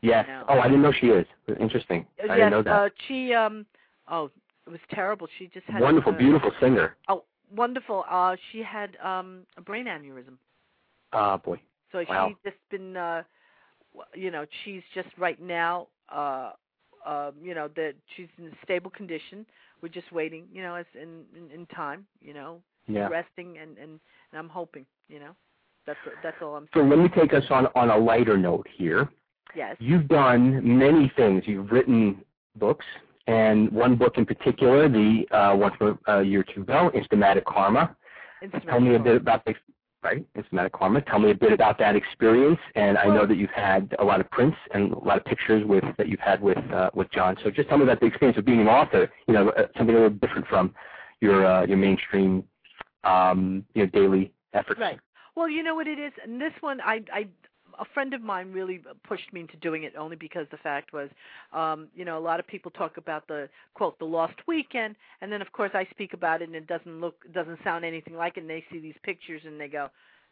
Yes. Oh, I didn't know she is. Interesting. I Uh, yes, didn't know that. uh, she um oh it was terrible. She just had Wonderful, uh, beautiful singer. Oh, wonderful. Uh, she had um, a brain aneurysm. Ah, boy. So Wow. she's just been, uh, you know, she's just right now, uh, uh, you know, that she's in a stable condition. We're just waiting, you know, as in in, in time, you know, Yeah. resting, and and and I'm hoping, you know, that's that's all I'm Saying. So let me take us on on a lighter note here. Yes. You've done many things. You've written books, and one book in particular, the uh, one from a year or two ago, Instamatic Karma. Tell me a bit about the right? Instamatic Karma. Tell me a bit about that experience. And I know that you've had a lot of prints and a lot of pictures with that you've had with uh, with John. So just tell me about the experience of being an author. You know, uh, something a little different from your uh, your mainstream, um, you know, daily efforts. Right. Well, you know what it is, and this one, I, I, a friend of mine really pushed me into doing it only because the fact was, um, you know, a lot of people talk about the quote the lost weekend, and then of course I speak about it, and it doesn't look, doesn't sound anything like it, and they see these pictures and they go,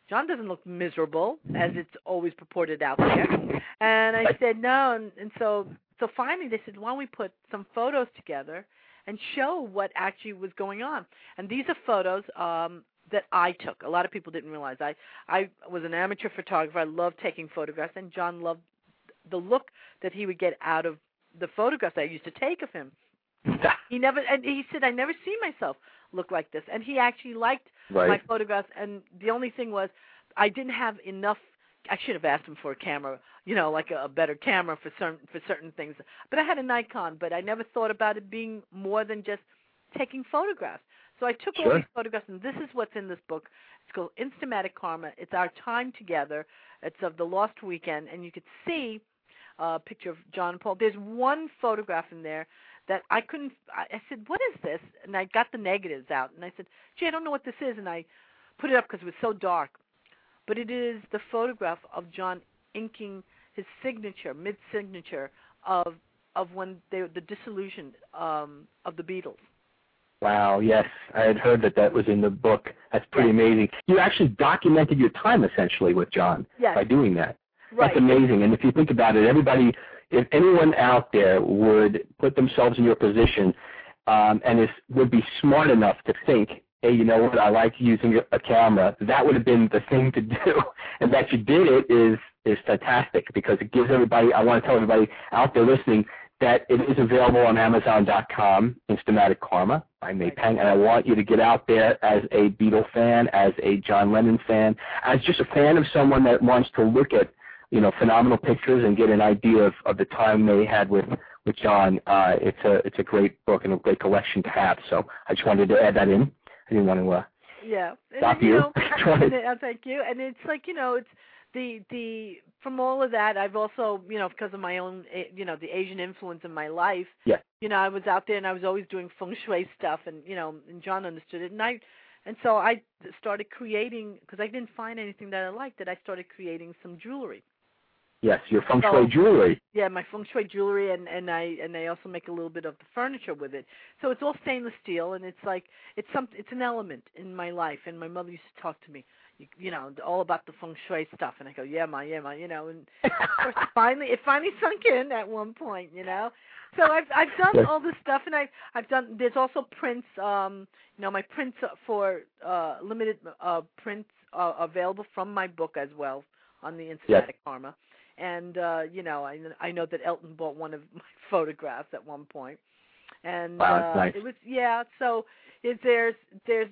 John doesn't look miserable as it's always purported out there, and I said no, and, and so so finally they said, why don't we put some photos together and show what actually was going on, and these are photos. Um, that I took. A lot of people didn't realize. I I was an amateur photographer. I loved taking photographs, and John loved the look that he would get out of the photographs I used to take of him. He never and he said I never see myself look like this, and he actually liked my photographs. And the only thing was I didn't have enough. I should have asked him for a camera, you know, like a, a better camera for certain for certain things. But I had a Nikon, but I never thought about it being more than just taking photographs. So I took all these photographs, and this is what's in this book. It's called Instamatic Karma. It's our time together. It's of the lost weekend, and you could see a picture of John and Paul. There's one photograph in there that I couldn't. I, said, "What is this?" And I got the negatives out, and I said, "Gee, I don't know what this is." And I put it up because it was so dark. But it is the photograph of John inking his signature, mid signature of of when they the dissolution um, of the Beatles. Wow, yes. I had heard that that was in the book. That's pretty amazing. You actually documented your time essentially with John Yes, by doing that. right. That's amazing. And if you think about it, everybody, if anyone out there would put themselves in your position um, and is would be smart enough to think, hey, you know what, I like using a camera, that would have been the thing to do. And that you did it is is fantastic because it gives everybody. I want to tell everybody out there listening that it is available on Amazon.com, Instamatic Karma by May Pang, and I want you to get out there as a Beatle fan, as a John Lennon fan, as just a fan of someone that wants to look at you know phenomenal pictures and get an idea of, of the time they had with with John. Uh, it's a it's a great book and a great collection to have. So I just wanted to add that in. I didn't want to. Uh, Yeah. And, Stop you. you. Know, and uh, thank you. And it's like you know, it's the the from all of that. I've also you know because of my own eh, you know the Asian influence in my life. Yeah. You know, I was out there and I was always doing feng shui stuff, and you know, and John understood it, and I. And so I started creating because I didn't find anything that I liked. That I started creating some jewelry. Yes, your feng So- shui jewelry. Yeah, my feng shui jewelry, and and I and I also make a little bit of the furniture with it. So it's all stainless steel, and it's like it's some it's an element in my life. And my mother used to talk to me, you, you know, all about the feng shui stuff, and I go, yeah, ma, yeah, ma, you know. And of course, finally it finally sunk in at one point, you know. So I've I've done Yes. all this stuff, and I've I've done. There's also prints. Um, you know, my prints for uh limited uh prints uh, available from my book as well on the Instamatic Karma and uh you know i i know that elton bought one of my photographs at one point and Wow, uh nice. it was yeah so it, there's there's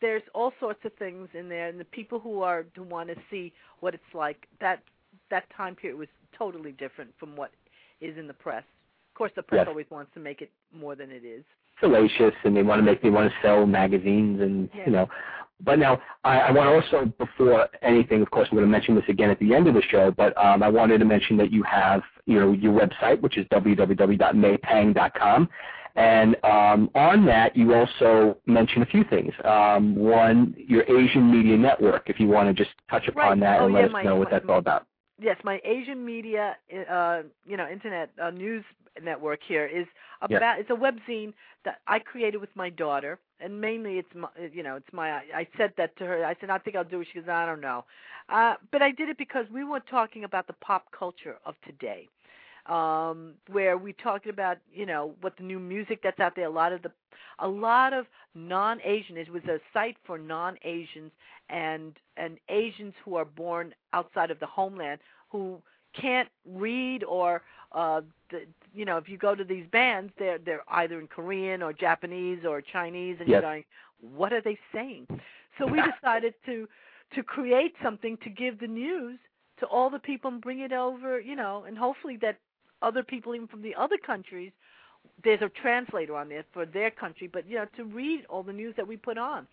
there's all sorts of things in there and the people who are who want to see what it's like that that time period was totally different from what is in the press of course the press Yes. always wants to make it more than it is salacious and they want to make they want to sell magazines and Yeah. you know but now I, I want to also before anything of course I'm going to mention this again at the end of the show but um, I wanted to mention that you have you know your website which is www.maypang.com and um, on that you also mention a few things um, one your Asian Media Network if you want to just touch upon Right. that Oh, and yeah, let us know what that's all about yes, my Asian media, uh, you know, internet uh, news network here is about. It's a webzine that I created with my daughter, and mainly it's my, you know, it's my. I, I said that to her. I said, I think I'll do it. She goes, I don't know, uh, but I did it because we were talking about the pop culture of today. Um, where we talked about, you know, what the new music that's out there. A lot of the, a lot of non-Asian. It was a site for non-Asians and and Asians who are born outside of the homeland who can't read or uh the, you know if you go to these bands they're they're either in Korean or Japanese or Chinese and Yes. you're going what are they saying so we decided to to create something to give the news to all the people and bring it over you know and hopefully that other people even from the other countries there's a translator on there for their country but you know to read all the news that we put on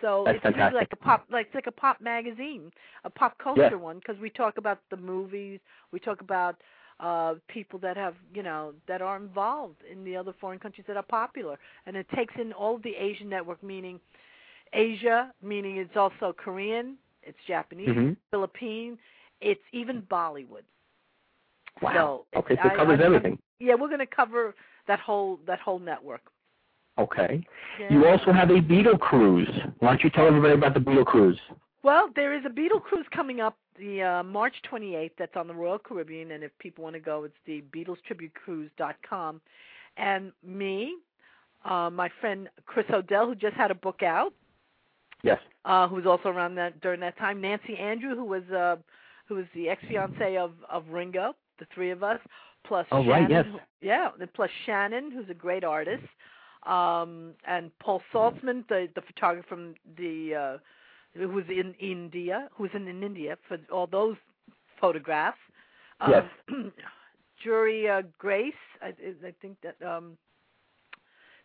So That's it's really fantastic. like a pop, like it's like a pop magazine, a pop culture Yeah. one, because we talk about the movies, we talk about uh people that have you know that are involved in the other foreign countries that are popular, and it takes in all of the Asian network, meaning Asia, meaning it's also Korean, it's Japanese, hmm Philippine, it's even Bollywood. Wow. So okay, so it covers I- I'm- everything. Yeah, we're going to cover that whole that whole network. Okay. Yeah. You also have a Beatle cruise. Why don't you tell everybody about the Beatle cruise? Well, there is a Beatle cruise coming up the uh, March 28th. That's on the Royal Caribbean, and if people want to go, it's the BeatlesTributeCruise.com. And me, uh, my friend Chris O'Dell, who just had a book out, Yes. uh, who was also around that during that time. Nancy Andrew, who was uh, who was the ex fiance of of Ringo. The three of us, plus Oh, Shannon, right, yes. who- yeah, plus Shannon, who's a great artist, um, and Paul Saltzman, the the photographer from the uh, who was in India, who was in, in India for all those photographs. Yes. Um, Jury uh, Grace, I, I think that um,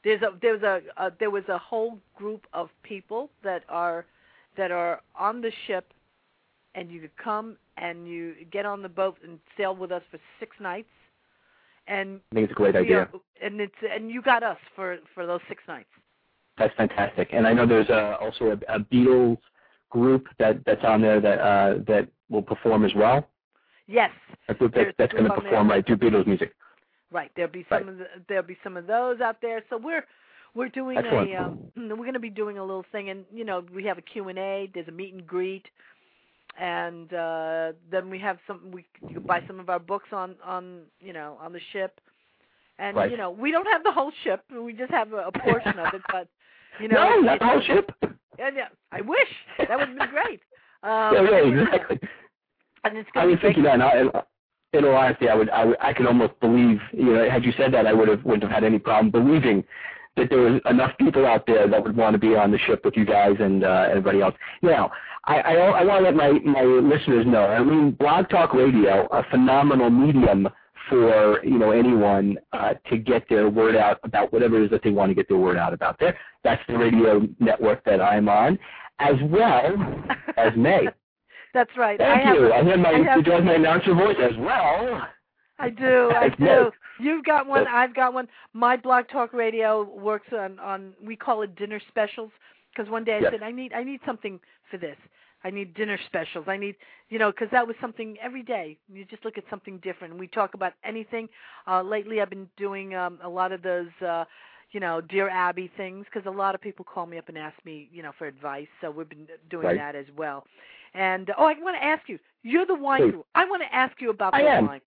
there's a there's a, a there was a whole group of people that are that are on the ship, and you could come and you get on the boat and sail with us for six nights, and I think it's a great idea. are- and it's and you got us for for those six nights. That's fantastic. And I know there's uh also a, a Beatles group that that's on there that uh, that will perform as well. Yes, A group that, that's going to on there. perform right do Beatles music. right. There'll be some Right. of the, there'll be some of those out there. So we're we're doing Excellent. a um, we're going to be doing a little thing, and you know we have a Q and A. There's a meet and greet, and uh, then we have some. We you can buy some of our books on on you know on the ship, and Right. you know we don't have the whole ship. We just have a, a portion of it, but you know. no, not the whole ship. And yeah, I wish that would have been great. Um, yeah, yeah, exactly. And it's I was thinking that. and I, in all honesty, I would, I would, I could almost believe. You know, had you said that, I would have, wouldn't have had any problem believing that there was enough people out there that would want to be on the ship with you guys and uh, everybody else. Now, I, I, I want to let my my listeners know. I mean, Blog Talk Radio, a phenomenal medium for you know anyone uh, to get their word out about whatever it is that they want to get their word out about. There, that's the radio network that I'm on, as well as May. That's right. Thank I have you. a- I hear my, I have- did you like my announcer voice as well? I do. I do. You've got one. I've got one. My Blog Talk Radio works on on we call it dinner specials because one day I Yes. said I need I need something for this. I need dinner specials. I need you know because that was something every day. You just look at something different. We talk about anything. Uh, lately, I've been doing um, a lot of those. Uh, you know, Dear Abby things because a lot of people call me up and ask me, you know, for advice. So we've been doing Right. that as well. And oh, I want to ask you. You're the wine Please. guru. I want to ask you about I the am. wine.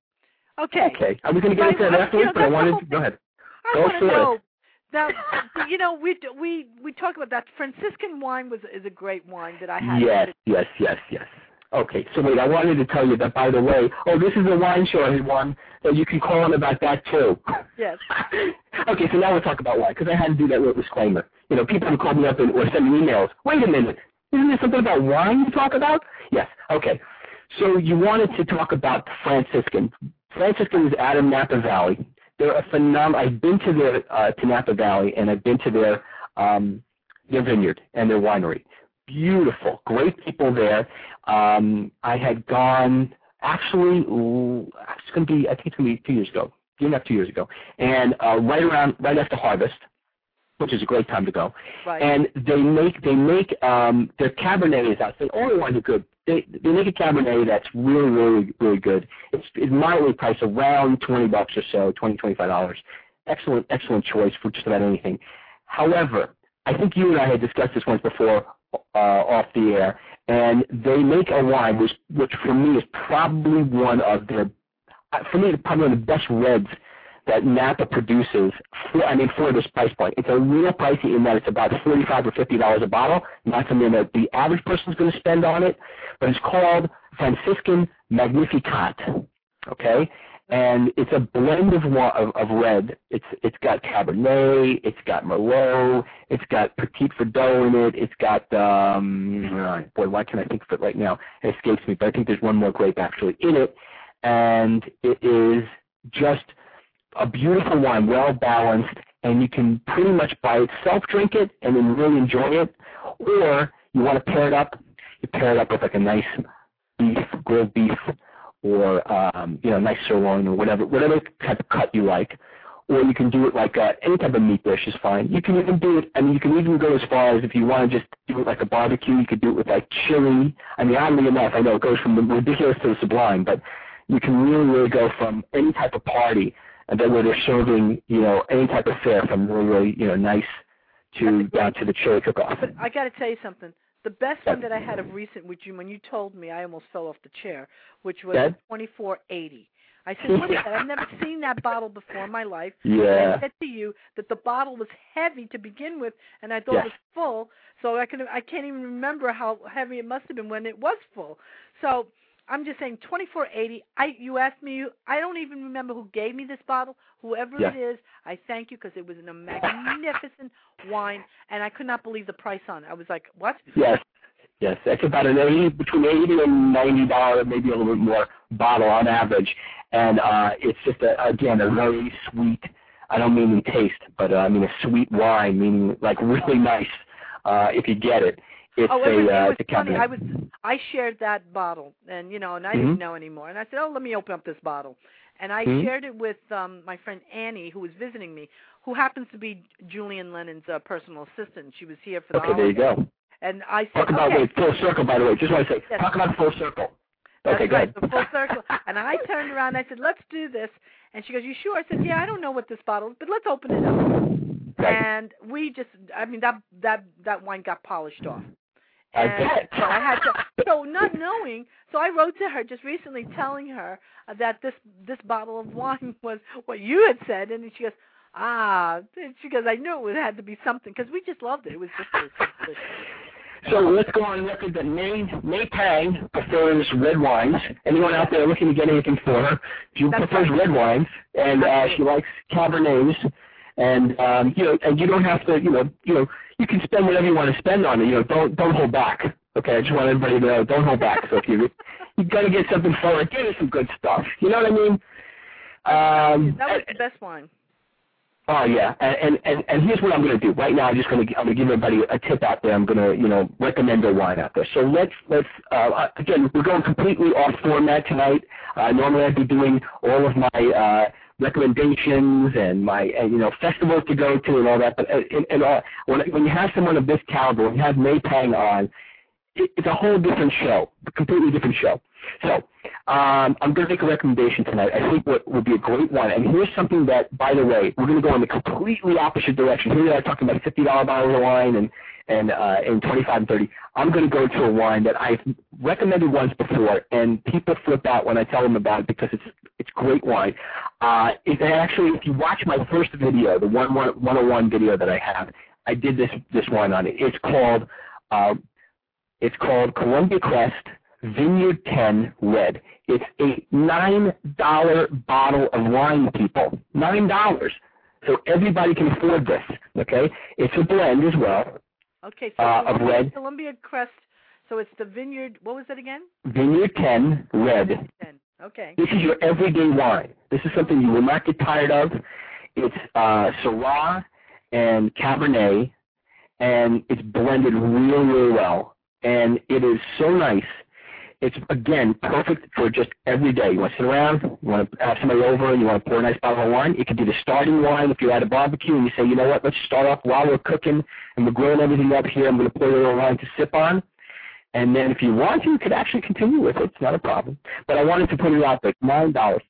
Okay. Okay. I was going to get into that afterwards, but I wanted to go ahead. I Go for it. Now, you know, we we we talk about that Franciscan wine was is a great wine that I had. Yes, yes, yes, yes. Okay, so wait, I wanted to tell you that, by the way, oh, this is a wine show, everyone, that you can call in about that, too. Yes. okay, so now we'll talk about wine, because I had to do that little disclaimer. You know, people who call me up and, or send me emails, wait a minute, isn't there something about wine you talk about? Yes, okay. So you wanted to talk about the Franciscan. Franciscan is out of Napa Valley. They're a phenomenal, I've been to their, uh, to Napa Valley, and I've been to their, um, their vineyard and their winery beautiful, great people there. Um, I had gone actually, ooh, it's going to be, I think it's going to be two years ago, year and a half, two years ago, and uh, right around, right after harvest, which is a great time to go. Right. And they make they make um, their Cabernet is out. They only wines are good. They they make a Cabernet that's really really really good. It's it's moderately priced around twenty bucks or so, twenty twenty five dollars. Excellent excellent choice for just about anything. However, I think you and I had discussed this once before uh, off the air, and they make a wine which which for me is probably one of their uh, for me it's probably one of the best reds that Napa produces for I mean for this price point. It's a little pricey in that it's about forty five or fifty dollars a bottle, not something that the average person's gonna spend on it, but it's called Franciscan Magnificat. Okay? And it's a blend of, of of red. It's it's got Cabernet, it's got Merlot, it's got Petit Verdot in it, it's got um boy, why can't I think of it right now? It escapes me, but I think there's one more grape actually in it, and it is just a beautiful wine, well balanced, and you can pretty much by itself drink it and then really enjoy it, Or you want to pair it up, you pair it up with like a nice beef, grilled beef, or um, you know, nice sirloin or whatever, whatever type of cut you like. Or you can do it like uh, any type of meat dish is fine. You can even do it. I mean, you can even go as far as if you want to just do it like a barbecue. You could do it with like chili. I mean, oddly enough, I know it goes from the ridiculous to the sublime, but you can really, really go from any type of party and then where they're serving, you know, any type of fare from really, really, you know, nice to down to the chili cook-off. But I got to tell you something. The best one that I had of recent, which you when you told me, I almost fell off the chair, which was Dead? 2480. I said, what is that? I've never seen that bottle before in my life. Yeah. And I said to you that the bottle was heavy to begin with, and I thought Yes. it was full. So I can I can't even remember how heavy it must have been when it was full. So I'm just saying 2480. I you asked me. I don't even remember who gave me this bottle. Whoever Yeah. it is, I thank you because it was a magnificent wine, and I could not believe the price on it. I was like, what? Yes. Yes, that's about an eighty between eighty and ninety dollar, maybe a little bit more bottle on average, and uh, it's just a, again a very sweet. I don't mean in taste, but uh, I mean a sweet wine, meaning like really nice. Uh, if you get it, it's oh, it a was, uh, it was a funny. I was I shared that bottle, and you know, and I Mhm. didn't know anymore. And I said, oh, let me open up this bottle, and I Mhm. shared it with um my friend Annie, who was visiting me, who happens to be Julian Lennon's uh, personal assistant. She was here for the Okay, there you go. And I said, Talk about okay, wait, full circle, by the way. Just want to say, Yes. talk about full circle. That's okay, right, the full circle. And I turned around and I said, let's do this. And she goes, you sure? I said, yeah, I don't know what this bottle is, but let's open it up. Right. And we just, I mean, that that that wine got polished off. I And bet. so I had to, so not knowing, so I wrote to her just recently telling her that this this bottle of wine was what you had said, and she goes, ah, she goes, I knew it had to be something because we just loved it. It was just it was so delicious. So let's go on record that May May Pang prefers red wines. Anyone out there looking to get anything for her, she That's prefers right. red wines, and uh, she likes Cabernets. And um, you know, and you don't have to, you know, you know, you can spend whatever you want to spend on it. You know, don't don't hold back. Okay, I just want everybody to know, don't hold back. So if you you got to get something for her, get her some good stuff. You know what I mean? Um, that was the best wine. Oh yeah, and and and, and here's what I'm going to do right now. I'm just going to I'm going to give everybody a tip out there. I'm going to you know recommend a wine out there. So let's let's uh, again we're going completely off format tonight. Uh, normally I'd be doing all of my uh, recommendations and my and, you know festivals to go to and all that. But and, and uh, when when you have someone of this caliber, when you have May Pang on, it, it's a whole different show, a completely different show. So um, I'm going to make a recommendation tonight. I think what would be a great one. And here's something that, by the way, we're going to go in the completely opposite direction. Here we are talking about $50 bottles of wine and and uh, and 25 and 30. I'm going to go to a wine that I've recommended once before, and people flip out when I tell them about it because it's it's great wine. Uh, it actually, if you watch my first video, the one 101 video that I have, I did this this wine on it. It's called uh, it's called Columbia Crest Vineyard 10 Red. It's a $9 bottle of wine, people. $9. So everybody can afford this, okay? It's a blend as well. Okay, so Uh, of red. Columbia Crest. So it's the Vineyard. What was it again? Vineyard 10 Red. Ten. Okay. This is your everyday wine. This is something you will not get tired of. It's uh, Syrah and Cabernet, and it's blended really, really well. And it is so nice. It's again perfect for just every day. You want to sit around, you want to have somebody over, and you want to pour a nice bottle of wine. It could be the starting wine if you're at a barbecue and you say, you know what, let's start off while we're cooking and we're grilling everything up here. I'm going to pour a little wine to sip on. And then if you want to, you could actually continue with it. It's not a problem. But I wanted to put it out there, nine dollars.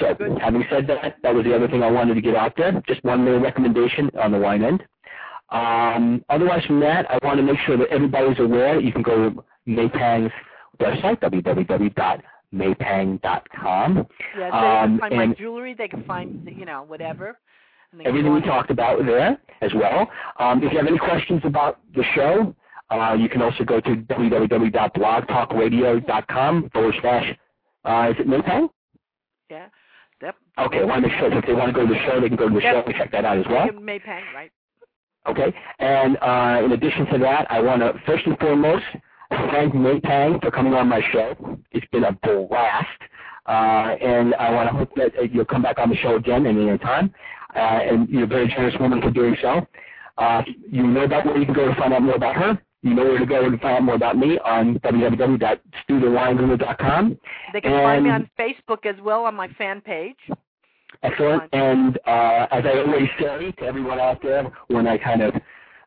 So Good. having said that, that was the other thing I wanted to get out there. Just one little recommendation on the wine end. Um, otherwise from that, I want to make sure that everybody's aware. You can go to Maypang's website, www.maypang.com. Yeah, they Um, can find my jewelry. They can find you know whatever. Everything we talked about there as well. Um, if you have any questions about the show, uh, you can also go to www.blogtalkradio.com forward slash, uh, is it Maypang? Yeah. Yep. Okay, I want to make sure that if they want to go to the show, they can go to the Yep. show and check that out as well. Maypang, right? Okay, and uh, in addition to that, I want to first and foremost thank May Pang for coming on my show. It's been a blast, uh, and I want to hope that uh, you'll come back on the show again at any time. Uh, and you're a very generous woman for doing so. Uh, you know about where you can go to find out more about her. You know where to go to find out more about me on www.stuthewineguru.com. They can find me on Facebook as well on my fan page. Excellent. And uh, as I always say to everyone out there when I kind of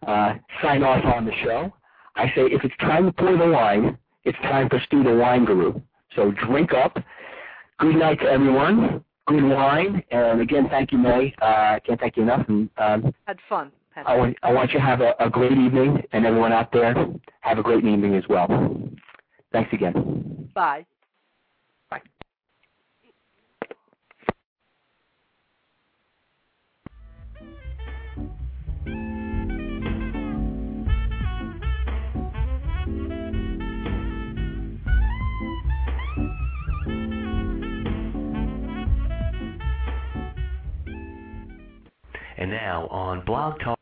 uh, sign off on the show, I say if it's time to pour the wine, it's time for Stu the Wine Guru. So drink up. Good night to everyone. Good wine. And again, thank you, May. Uh, I can't thank you enough. And um, Had fun. Had I, want, I want you to have a, a great evening, and everyone out there, have a great evening as well. Thanks again. Bye. Bye. And now on Blog Talk